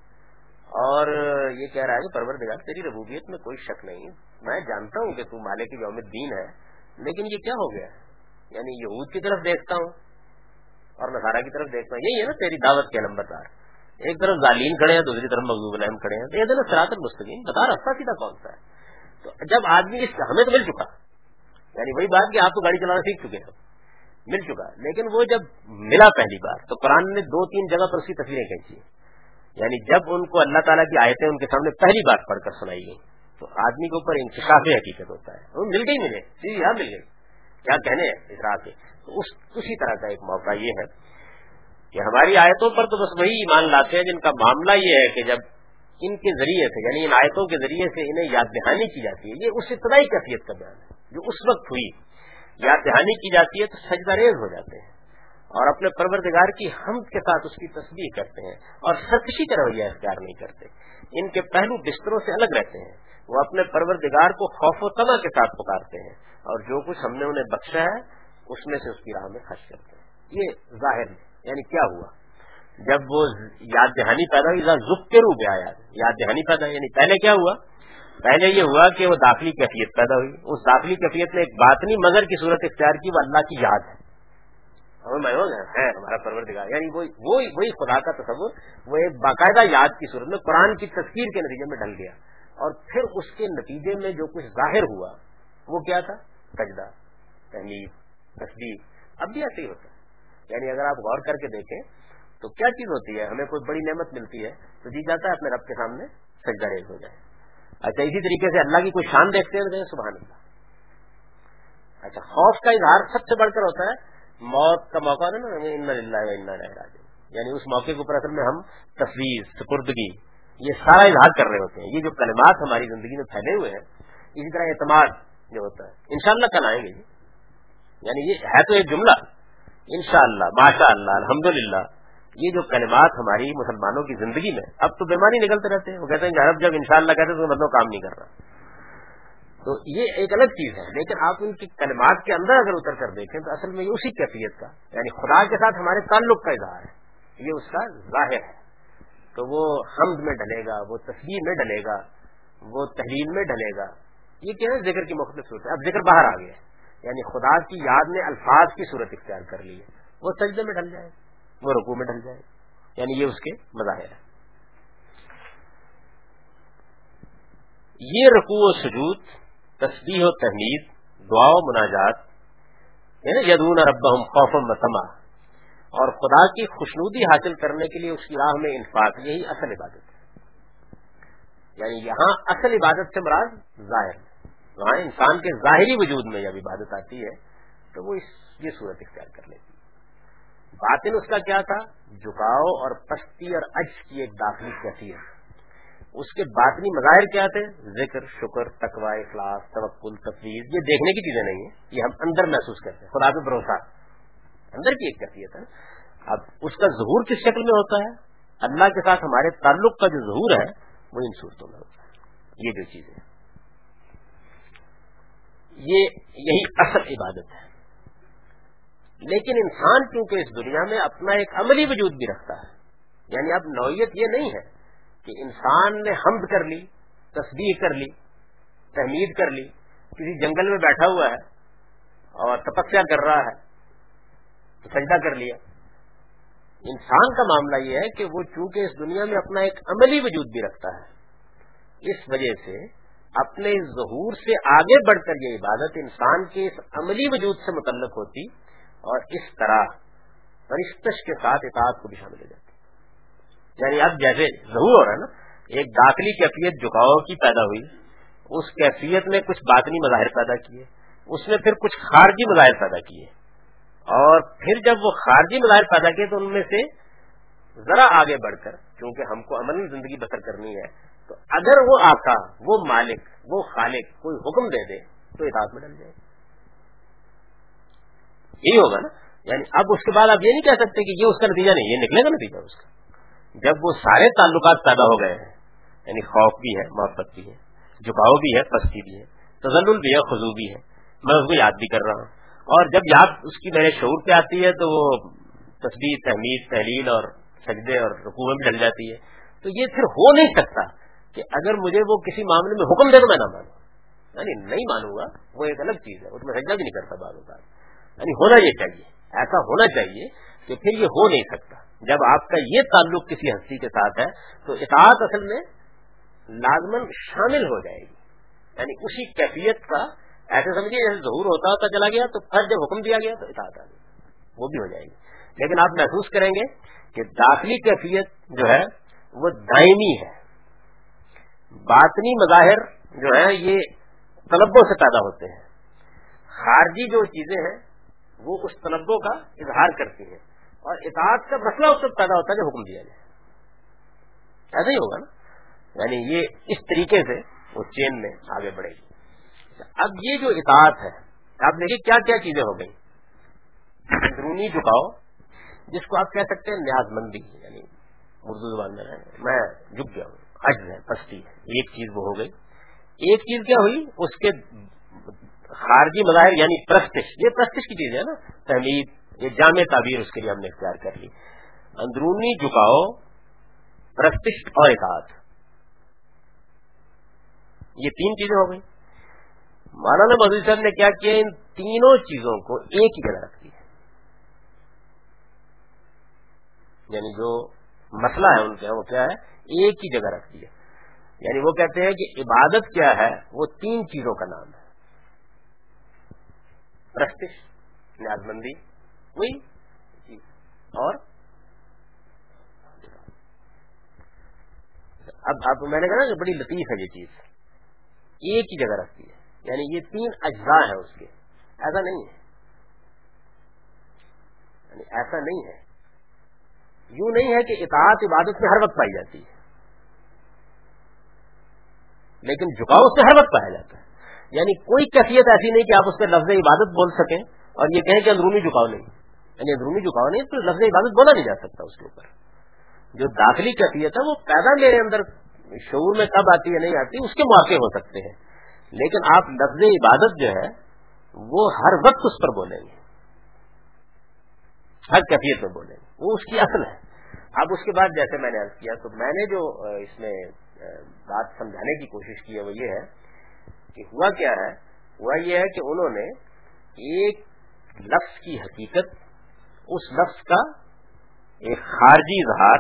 اور یہ کہہ رہا ہے کہ پرور دگار تیری ربوبیت میں کوئی شک نہیں۔ میں جانتا ہوں کہ تو مالک یوم دین ہے، لیکن یہ کیا ہو گیا؟ یعنی یہود کی طرف دیکھتا ہوں اور نسارا کی طرف دیکھتا ہوں۔ یہی ہے نا تیری دعوت کے نمبر دار ایک طرف ظالین کھڑے ہیں، دوسری طرف مقبوب الحم کھڑے ہیں۔ تو یہ دونوں سراتر مستقیم بتا رستہ سیدھا کون سا ہے؟ تو جب آدمی اس ہمیں تو مل چکا۔ یعنی وہی بات کہ آپ تو گاڑی چلانا سیکھ چکے ہیں، مل چکا لیکن وہ جب ملا پہلی بار، تو قرآن نے دو تین جگہ پر اس کی تصویریں کھینچی۔ یعنی جب ان کو اللہ تعالیٰ کی آیتیں ان کے سامنے پہلی بار پڑھ کر سنائی گئی تو آدمی کے اوپر انتخاب حقیقت ہوتا ہے۔ وہ مل گئی ملے۔ جی ہاں مل گئی کیا کہنے اس راہ کے تو اس، اسی طرح کا ایک موقع یہ ہے کہ ہماری آیتوں پر تو بس وہی ایمان لاتے ہیں، جن کا معاملہ یہ ہے کہ جب ان کے ذریعے سے یعنی ان آیتوں کے ذریعے سے انہیں یاد دہانی کی جاتی ہے، یہ اس ابتدائی کیفیت کا بیان ہے۔ جو اس وقت ہوئی، یاد دہانی کی جاتی ہے تو سجدہ ریز ہو جاتے ہیں۔ اور اپنے پروردگار کی ہم کے ساتھ اس کی تصویر کرتے ہیں۔ اور سرکشی کا رویہ اختیار نہیں کرتے۔ ان کے پہلو بستروں سے الگ رہتے ہیں۔ وہ اپنے پروردگار کو خوف و تما کے ساتھ پکارتے ہیں۔ اور جو کچھ ہم نے انہیں بخشا ہے، اس میں سے اس کی راہ میں خرچ کرتے ہیں۔ یہ ظاہر ہے۔ یعنی کیا ہوا؟ جب وہ یاد دہانی پیدا ہوئی زخ کے روپ آیا۔ یاد دہانی پیدا یعنی پہلے کیا ہوا؟ پہلے یہ ہوا کہ وہ داخلی کیفیت پیدا ہوئی۔ اس داخلی کیفیت نے ایک باطنی مگر کی صورت اختیار کی، وہ اللہ کی یاد ہے۔ ہے ہمارا پرور یعنی وہی خدا کا تصور، وہ ایک باقاعدہ یاد کی صورت میں قرآن کی تصویر کے نتیجے میں ڈل گیا۔ اور پھر اس کے نتیجے میں جو کچھ ظاہر ہوا، وہ کیا تھا؟ سجدہ، تحمید تصدیق اب بھی ایسے ہی ہوتا ہے۔ یعنی اگر آپ غور کر کے دیکھیں، تو کیا چیز ہوتی ہے؟ ہمیں کوئی بڑی نعمت ملتی ہے، تو جی جاتا ہے اپنے رب کے سامنے، سجدہ ریز ہو جائے۔ اچھا اسی طریقے سے اللہ کی کوئی شان دیکھتے ہیں سبحان اللہ۔ اچھا خوف کا اظہار سب سے بڑھ کر ہوتا ہے۔ موت کا موقع ہے نا یعنی اس موقع کے اوپر اصل میں ہم تصویر سپردگی، یہ سارا اظہار کر رہے ہوتے ہیں۔ یہ جو کلمات ہماری زندگی میں پھیلے ہوئے ہیں، اسی طرح اعتماد جو ہوتا ہے۔ انشاءاللہ کل آئیں گے۔ یعنی یہ ہے تو ایک جملہ۔ انشاءاللہ اللہ ماشاء اللہ الحمد یہ جو کلمات ہماری مسلمانوں کی زندگی میں اب تو بیماری نکلتے رہتے ہیں، وہ کہتے ہیں کہ عرب جب انشاءاللہ کہتے ہیں تو مطلب کام نہیں کر رہا۔ تو یہ ایک الگ چیز ہے، لیکن آپ ان کی کلمات کے اندر اگر اتر کر دیکھیں تو اصل میں یہ اسی کیفیت کا یعنی خدا کے ساتھ ہمارے تعلق کا اظہار ہے۔ یہ اس کا ظاہر ہے۔ تو وہ حمد میں ڈلے گا، وہ تصویر میں ڈلے گا، وہ تحریر میں ڈلے گا۔ یہ کیا ہے؟ ذکر کی مختلف صورت ہے اب ذکر باہر آ گیا۔ یعنی خدا کی یاد نے الفاظ کی صورت اختیار کر لی ہے۔ وہ سجدے میں ڈل جائے۔ وہ رکو میں ڈل جائے یعنی یہ اس کے مظاہر ہے یہ رکوع و سجود، تسبیح و تحمید، دعا و مناجات یعنی یدون رب خوف متما اور خدا کی خوشنودی حاصل کرنے کے لیے اس کی راہ میں انفاق، یہی اصل عبادت ہے۔ یعنی یہاں اصل عبادت سے مراد ظاہر وہاں انسان کے ظاہری وجود میں جب عبادت آتی ہے، تو وہ اس یہ صورت اختیار کر لیتی ہے۔ باطن اس کا کیا تھا؟ جھکاؤ اور پستی اور اج کی ایک داخلی کیفیت۔ اس کے باطنی مظاہر کیا تھے؟ ذکر، شکر تقوا اخلاص، توکل تفریح یہ دیکھنے کی چیزیں نہیں ہیں۔ یہ ہم اندر محسوس کرتے ہیں۔ خدا پہ بھروسہ۔ اندر کی ایک کیفیت ہے۔ اب اس کا ظہور کس شکل میں ہوتا ہے؟ اللہ کے ساتھ ہمارے تعلق کا جو ظہور ہے، وہ ان صورتوں میں ہوتا ہے۔ یہ جو چیز ہے یہ یہی اصل عبادت ہے۔ لیکن انسان کیونکہ اس دنیا میں اپنا ایک عملی وجود بھی رکھتا ہے یعنی اب نوعیت یہ نہیں ہے کہ انسان نے حمد کر لی تصدیق کر لی، تحمید کر لی، کسی جنگل میں بیٹھا ہوا ہے اور تپسیا کر رہا ہے تو سجدہ کر لیا۔ انسان کا معاملہ یہ ہے کہ وہ چونکہ اس دنیا میں اپنا ایک عملی وجود بھی رکھتا ہے، اس وجہ سے اپنے ظہور سے آگے بڑھ کر یہ عبادت انسان کے اس عملی وجود سے متعلق ہوتی اور اس طرح فرشتش کے ساتھ اطاعت کو بھی شامل ہو جاتی یعنی اب جیسے ضرور ہو رہا ہے نا، ایک داخلی کیفیت جھکاؤ کی پیدا ہوئی، اس کیفیت میں کچھ باطنی مظاہر پیدا کیے، اس میں پھر کچھ خارجی مظاہر پیدا کیے۔ اور پھر جب وہ خارجی مظاہر پیدا کیے تو ان میں سے ذرا آگے بڑھ کر، کیونکہ ہم کو عملی زندگی بسر کرنی ہے، تو اگر وہ آقا، وہ مالک، وہ خالق کوئی حکم دے دے، تو اطاعت میں ڈل جائے۔ یہی ہوگا نا۔ یعنی اب اس کے بعد آپ یہ نہیں کہہ سکتے کہ یہ اس کا نتیجہ نہیں، یہ نکلے گا نتیجہ اس کا۔ جب وہ سارے تعلقات پیدا ہو گئے ہیں یعنی خوف بھی ہے، محبت بھی ہے، جھکاؤ بھی ہے، پستی بھی ہے تزل بھی ہے خزو بھی ہے۔ میں اس کو یاد بھی کر رہا ہوں۔ اور جب یاد اس کی میرے شعور پہ آتی ہے، تو وہ تصویر تحمید، تحلیل اور سجدے اور رقو میں بھی ڈل جاتی ہے۔ تو یہ پھر ہو نہیں سکتا کہ اگر مجھے وہ کسی معاملے میں حکم دے تو میں نہ مانوں۔ یعنی نہیں مانوں گا، وہ ایک الگ چیز ہے، اس میں سجدہ بھی نہیں کرتا بعض اوقات۔ یعنی ہونا یہ چاہیے، ایسا ہونا چاہیے کہ پھر یہ ہو نہیں سکتا۔ جب آپ کا یہ تعلق کسی ہستی کے ساتھ ہے، تو اطاعت اصل میں لازمن شامل ہو جائے گی۔ یعنی اسی کیفیت کا، ایسے سمجھیے جیسے ظہور ہوتا ہوتا چلا گیا، تو پھر جب حکم دیا گیا تو اطاعت آ گئی، وہ بھی ہو جائے گی۔ لیکن آپ محسوس کریں گے کہ داخلی کیفیت جو ہے، وہ دائمی ہے۔ باطنی مظاہر جو ہے یہ طلبوں سے پیدا ہوتے ہیں۔ خارجی جو چیزیں ہیں وہ اس طلبوں کا اظہار کرتی ہیں۔ اور اطاعت کا مسئلہ اس وقت پیدا ہوتا ہے جو حکم دیا جائے۔ ایسا ہی ہوگا نا۔ یعنی یہ اس طریقے سے وہ چین میں آگے بڑھے گی۔ اب یہ جو اطاعت ہے، آپ دیکھیے کیا کیا چیزیں ہو گئی اندرونی جھکاؤ، جس کو آپ کہہ سکتے ہیں نیاز مندی یعنی اردو زبان میں میں جھک گیا ہوں۔ عجز ہے، پستی ہے۔ ایک چیز وہ ہو گئی۔ ایک چیز کیا ہوئی؟ اس کے خارجی مظاہر یعنی پرستش، یہ پرستش کی چیز ہے نا؟ تحمید، یہ جامع تعبیر اس کے لیے ہم نے اختیار کر لی۔ اندرونی جھکاؤ، پرستش اور اطاعت۔ یہ تین چیزیں ہو گئی مولانا مزید صاحب نے کیا کیا؟ ان تینوں چیزوں کو ایک ہی جگہ رکھ دیا یعنی جو مسئلہ ہے ان کے وہ کیا ہے؟ ایک ہی جگہ رکھ دیا یعنی وہ کہتے ہیں کہ عبادت کیا ہے؟ وہ تین چیزوں کا نام ہے۔ پرستش نیاز مندی ہوئی اور؟ اب اب میں نے کہا نا کہ بڑی لطیف ہے یہ چیز۔ ایک ہی جگہ رکھتی ہے یعنی یہ تین اجزاء ہیں اس کے۔ ایسا نہیں ہے۔ یعنی ایسا نہیں ہے۔ یوں نہیں ہے کہ اطاعت، عبادت میں ہر وقت پائی جاتی ہے، لیکن جھکاؤ سے ہر وقت پایا جاتا ہے۔ یعنی کوئی کیفیت ایسی نہیں کہ آپ اس پہ لفظ عبادت بول سکیں اور یہ کہیں کہ اندرونی جھکاؤ نہیں۔ یعنی اندرونی جھکاؤ نہیں تو لفظ عبادت بولا نہیں جا سکتا اس کے اوپر۔ جو داخلی کیفیت ہے وہ پیدا میرے اندر شعور میں کب آتی ہے نہیں آتی، اس کے مواقع ہو سکتے ہیں۔ لیکن آپ لفظ عبادت جو ہے، وہ ہر وقت اس پر بولیں گے۔ ہر کیفیت میں بولیں گے۔ وہ اس کی اصل ہے۔ اب اس کے بعد جیسے میں نے عرض کیا، تو میں نے جو اس میں بات سمجھانے کی کوشش کی ہے، وہ یہ ہے کہ ہوا کیا ہے؟ ہوا یہ ہے کہ انہوں نے ایک لفظ کی حقیقت، اس لفظ کا ایک خارجی اظہار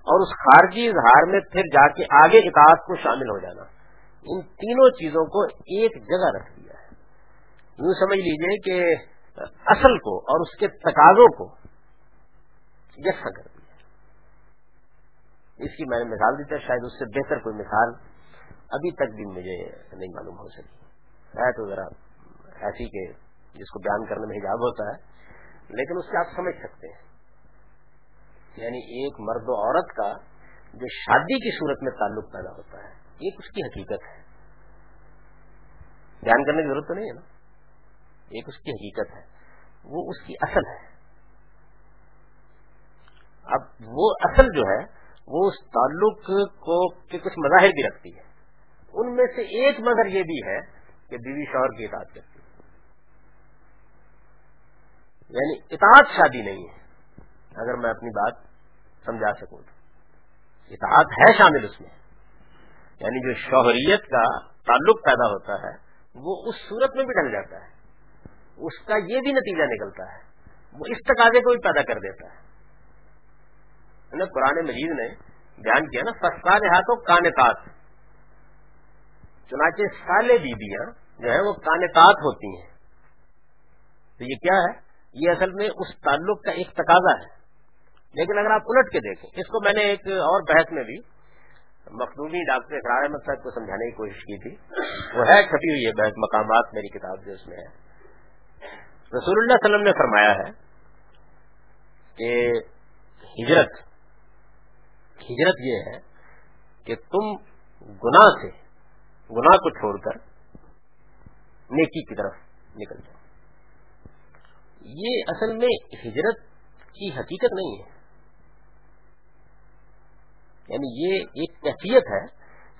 اور اس خارجی اظہار میں پھر جا کے آگے اطاعت کو شامل ہو جانا۔ ان تینوں چیزوں کو ایک جگہ رکھ دیا ہے۔ یوں سمجھ لیجیے کہ اصل کو اور اس کے تقاضوں کو یکساں کر دیا اس کی میں نے مثال دی تھا شاید اس سے بہتر کوئی مثال ابھی تک بھی مجھے نہیں معلوم ہو سکی ہے تو ذرا ایسی کہ جس کو بیان کرنے میں حجاب ہوتا ہے، لیکن اس سے آپ سمجھ سکتے ہیں۔ یعنی ایک مرد و عورت کا جو شادی کی صورت میں تعلق پیدا ہوتا ہے ایک اس کی حقیقت ہے۔ بیان کرنے کی ضرورت تو نہیں ہے نا؟ ایک اس کی حقیقت ہے۔ وہ اس کی اصل ہے۔ اب وہ اصل جو ہے، وہ اس تعلق کو کے کچھ مظاہر بھی رکھتی ہے۔ ان میں سے ایک مظہر یہ بھی ہے کہ بیوی شوہر کی اطاعت کرتی یعنی اطاعت شادی نہیں ہے، اگر میں اپنی بات سمجھا سکوں تو۔ اطاعت ہے شامل اس میں۔ یعنی جو شوہریت کا تعلق پیدا ہوتا ہے، وہ اس صورت میں بھی ڈل جاتا ہے۔ اس کا یہ بھی نتیجہ نکلتا ہے، وہ اس تقاضے کو بھی پیدا کر دیتا ہے۔ قرآن مجید نے بیان کیا نا فسکان ہاتھوں کانتات چنانچہ سالے بیبیاں جو ہے وہ کانتات ہوتی ہیں۔ تو یہ کیا ہے؟ یہ اصل میں اس تعلق کا ایک تقاضا ہے۔ لیکن اگر آپ الٹ کے دیکھیں، اس کو میں نے ایک اور بحث میں بھی مخدومی ڈاکٹر اقرار احمد صاحب کو سمجھانے کی کوشش کی تھی۔ وہ ہے چھپی ہوئی ہے بحث، مقامات میری کتاب جو اس میں ہے۔ رسول اللہ علیہ وسلم نے فرمایا ہے کہ ہجرت ہجرت یہ ہے کہ تم گناہ سے گناہ کو چھوڑ کر نیکی کی طرف نکل جاؤ۔ یہ اصل میں ہجرت کی حقیقت نہیں ہے۔ یعنی یہ ایک کیفیت ہے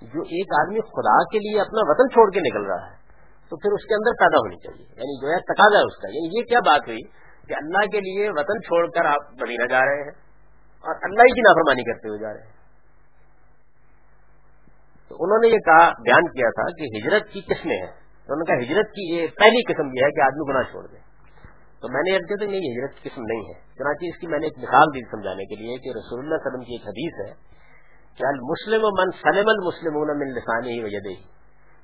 جو ایک آدمی خدا کے لیے اپنا وطن چھوڑ کے نکل رہا ہے، تو پھر اس کے اندر پیدا ہونی چاہیے۔ یعنی جو ہے تقاضا اس کا۔ یعنی یہ کیا بات ہوئی کہ اللہ کے لیے وطن چھوڑ کر آپ مدینہ جا رہے ہیں اور اللہ ہی کی نافرمانی کرتے ہوئے جا رہے ہیں۔ تو انہوں نے یہ کہا، بیان کیا تھا کہ ہجرت کی قسمیں ہیں تو انہوں نے کہا، ہجرت کی یہ پہلی قسم یہ ہے کہ آدمی گناہ چھوڑ دے۔ تو میں نے اب کہ نہیں، ہجرت کی قسم نہیں ہے۔ چنانچہ اس کی میں نے ایک مثال دی سمجھانے کے لیے کہ رسول اللہ وسلم کی ایک حدیث ہے کہ المسلم من سلم المسلم من لسانی ہی وجہ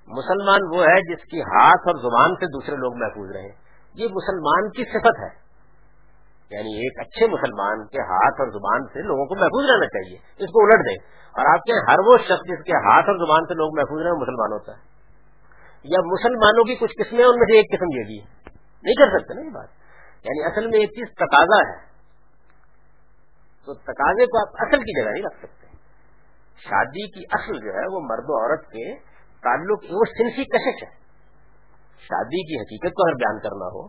مسلمان وہ ہے جس کی ہاتھ اور زبان سے دوسرے لوگ محفوظ رہے یہ مسلمان کی صفت ہے۔ یعنی ایک اچھے مسلمان کے ہاتھ اور زبان سے لوگوں کو محفوظ رہنا چاہیے، اس کو الٹ دیں۔ اور آپ کے ہر وہ شخص جس کے ہاتھ اور زبان سے لوگ محفوظ رہے مسلمان ہوتا ہے۔ یا مسلمانوں کی کچھ قسمیں ان میں سے ایک قسم یہ بھی ہے۔ نہیں کر سکتے نا یہ بات۔ یعنی اصل میں ایک چیز تقاضا ہے۔ تو تقاضے کو آپ اصل کی جگہ نہیں رکھ سکتے۔ شادی کی اصل جو ہے، وہ مرد و عورت کے تعلق وہ سنسی کشش ہے۔ شادی کی حقیقت کو اگر بیان کرنا ہو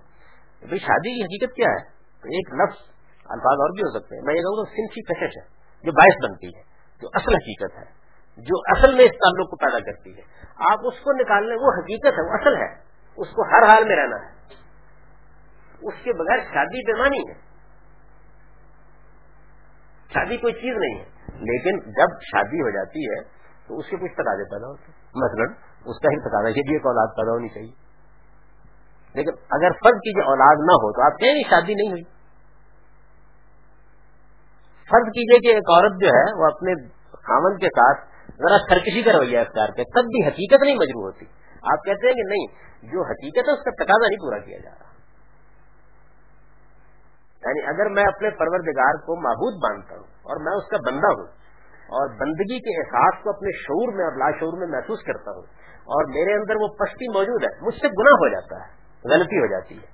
بھائی شادی کی حقیقت کیا ہے؟ ایک لفظ الفاظ اور بھی ہو سکتے ہیں، میں یہ کہوں تو سنسی کشش ہے، جو باعث بنتی ہے، جو اصل حقیقت ہے، جو اصل میں اس تعلق کو پیدا کرتی ہے۔ آپ اس کو نکالنے، وہ حقیقت ہے، وہ اصل ہے، اس کو ہر حال میں رہنا ہے۔ اس کے بغیر شادی پیمانی ہے۔ شادی کوئی چیز نہیں ہے، لیکن جب شادی ہو جاتی ہے، تو اس کے کچھ تقاضے پیدا ہوتے ہیں۔ مثلاً، اس کا ہی تقاضا یہ بھی ایک اولاد پیدا ہونی چاہیے۔ لیکن اگر فرض کیجیے اولاد نہ ہو، تو آپ کہیں شادی نہیں ہوئی۔ فرض کیجیے کہ ایک عورت جو ہے وہ اپنے خامن کے ساتھ ذرا سرکشی کا رویہ اختیار کرے، تب بھی حقیقت نہیں مجروح ہوتی۔ آپ کہتے ہیں کہ نہیں، جو حقیقت ہے اس کا تقاضا نہیں پورا کیا جا رہا۔ یعنی اگر میں اپنے پروردگار کو معبود مانتا ہوں اور میں اس کا بندہ ہوں اور بندگی کے احساس کو اپنے شعور میں اور لاشعور میں محسوس کرتا ہوں اور میرے اندر وہ پشتی موجود ہے، مجھ سے گناہ ہو جاتا ہے، غلطی ہو جاتی ہے۔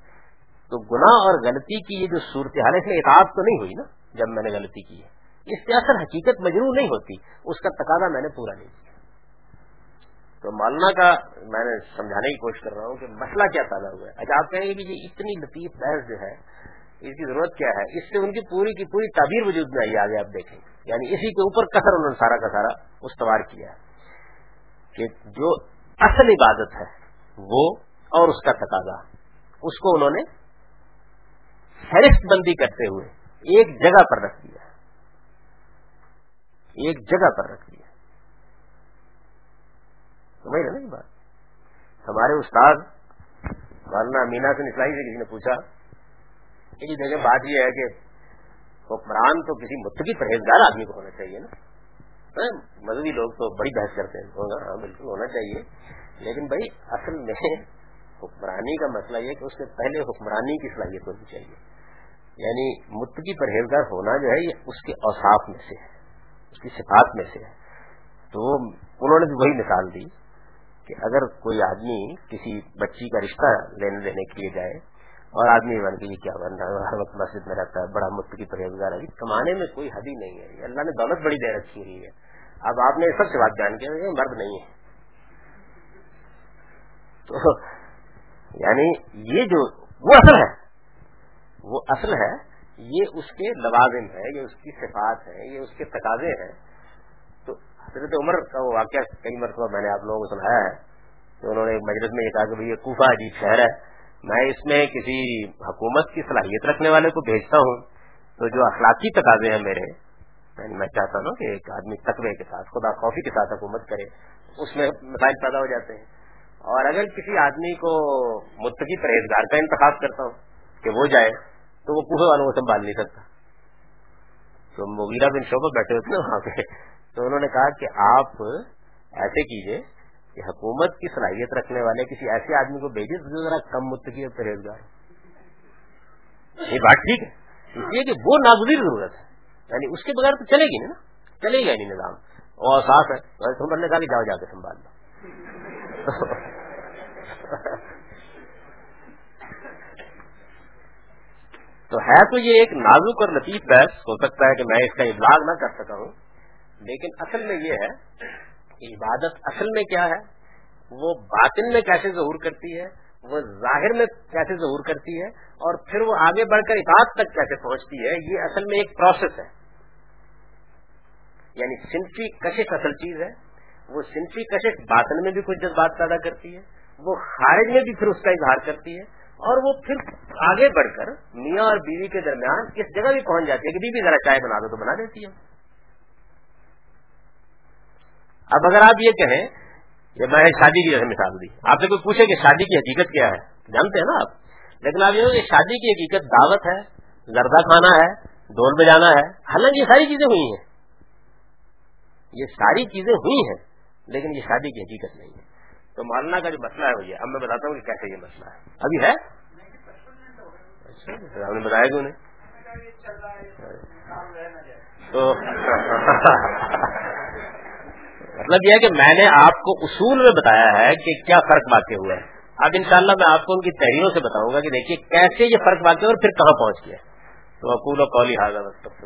تو گناہ اور غلطی کی یہ جو صورتحال ہے اطاعت تو نہیں ہوئی نا؟ جب میں نے غلطی کی ہے۔ اس سے اثر حقیقت مجرو نہیں ہوتی، اس کا تقاضا میں نے پورا نہیں کیا۔ تو مولانا کا میں نے سمجھانے کی کوشش کر رہا ہوں کہ مسئلہ کیا پیدا ہوا ہے۔ اچھا آپ کہیں گے کہ یہ اتنی لطیف بحث جو ہے، اس کی ضرورت کیا ہے؟ اس سے ان کی پوری کی پوری تعبیر وجود میں آئی آگے آپ دیکھیں۔ یعنی اسی کے اوپر کثر انہوں نے سارا کا سارا استوار کیا کہ جو اصل عبادت ہے، وہ اور اس کا تقاضا۔ اس کو انہوں نے فہرست بندی کرتے ہوئے ایک جگہ پر رکھ دیا۔ ایک جگہ پر رکھ دیا۔ سمجھ رہے نا بات؟ ہمارے استاد مولانا مینا سے نکلائی سے کسی نے پوچھا کہ جگہ بات یہ ہے کہ حکمران تو کسی متقی پرہیزگار آدمی کو ہونا چاہیے نا۔ ہاں، مذہبی لوگ تو بڑی بحث کرتے ہیں۔ ہاں بالکل ہونا چاہیے۔ لیکن بھائی، اصل میں حکمرانی کا مسئلہ یہ کہ اس سے پہلے حکمرانی کی صلاحیت ہونی چاہیے۔ یعنی متقی پرہیزگار ہونا جو ہے یہ اس کے اوساف میں سے ہے، اس کی صفات میں سے ہے۔ تو انہوں نے بھی وہی مثال دی کہ اگر کوئی آدمی کسی بچی کا رشتہ لینے دینے کے لیے جائے اور آدمی بن کے کیا بن رہا ہے ہر وقت مسجد میں رہتا ہے، بڑا متقی پرہیزگار ہے کمانے میں کوئی حدی نہیں ہے۔ اللہ نے دولت بڑی دیر رکھی ہوئی ہے۔ اب آپ نے سب سے بات جان کے مرد نہیں ہے۔ تو یعنی یہ جو وہ اصل ہے۔ وہ اصل ہے، یہ اس کے لوازم ہے، یہ اس کی صفات ہے، یہ اس کے تقاضے ہیں۔ تو حضرت عمر کا وہ واقعہ کئی مرتبہ میں نے آپ لوگوں کو سنایا ہے کہ انہوں نے مجلس میں یہ کہا کہ بھائی یہ کوفہ عجیب شہر ہے۔ میں اس میں کسی حکومت کی صلاحیت رکھنے والے کو بھیجتا ہوں۔ تو جو اخلاقی تقاضے ہیں میرے یعنی میں چاہتا ہوں کہ ایک آدمی تقوی کے ساتھ، خدا خوفی کے ساتھ حکومت کرے، اس میں مسائل پیدا ہو جاتے ہیں۔ اور اگر کسی آدمی کو متقی پرہیزگار کا انتخاب کرتا ہوں کہ وہ جائے تو وہ کوہے والوں کو سنبھال نہیں سکتا۔ تو مغیرہ بن شعبہ بیٹھے ہوتے وہاں پہ۔ تو انہوں نے کہا کہ آپ ایسے کیجیے کہ حکومت کی صلاحیت رکھنے والے کسی ایسے آدمی کو بھیجے جو ذرا کم متقی اور پرہیزگار یہ بات ٹھیک ہے۔ اس لیے کہ وہ ناگزیر ضرورت ہے۔ یعنی اس کے بغیر تو چلے گی نا۔ چلے گا نہیں یعنی نظام۔ اور صاف ہے۔ نے کہا کہ جاؤ جا کے سنبھال لو۔ تو ہے تو یہ ایک نازک اور لطیف بحث، ہو سکتا ہے کہ میں اس کا ابلاغ نہ کر سکا ہوں۔ لیکن اصل میں یہ ہے کہ عبادت اصل میں کیا ہے؟ وہ باطن میں کیسے ظہور کرتی ہے؟ وہ ظاہر میں کیسے ظہور کرتی ہے؟ اور پھر وہ آگے بڑھ کر اطاعت تک کیسے پہنچتی ہے؟ یہ اصل میں ایک پروسیس ہے۔ یعنی صنفی کشش اصل چیز ہے۔ وہ صنفی کشش باطن میں بھی کچھ جذبات پیدا کرتی ہے۔ وہ خارج میں بھی پھر اس کا اظہار کرتی ہے۔ اور وہ پھر آگے بڑھ کر میاں اور بیوی کے درمیان کس جگہ بھی پہنچ جاتی ہے کہ بیوی ذرا چائے بنا دو تو بنا دیتی ہے۔ اب اگر آپ یہ کہیں کہ میں شادی کی جیسے مثال دی۔ آپ سے کوئی پوچھے کہ شادی کی حقیقت کیا ہے؟ جانتے ہیں نا آپ۔ لیکن آپ یہ کہ شادی کی حقیقت دعوت ہے، زردہ کھانا ہے ڈول بجانا ہے۔ حالانکہ یہ ساری چیزیں ہوئی ہیں۔ یہ ساری چیزیں ہوئی ہیں، لیکن یہ شادی کی حقیقت نہیں ہے۔ تو مالنا کا جو مسئلہ ہے وہ یہ اب میں بتاتا ہوں کہ کیسے یہ مسئلہ ہے۔ ابھی ہے؟ اچھا نے بتایا کیوں نہیں؟ تو مطلب یہ ہے کہ میں نے آپ کو اصول میں بتایا ہے کہ کیا فرق واقع ہوا ہے۔ اب انشاءاللہ میں آپ کو ان کی تحریروں سے بتاؤں گا کہ دیکھیے کیسے یہ فرق واقع اور پھر کہاں پہنچ گیا۔ تو اکول و قولی حاضر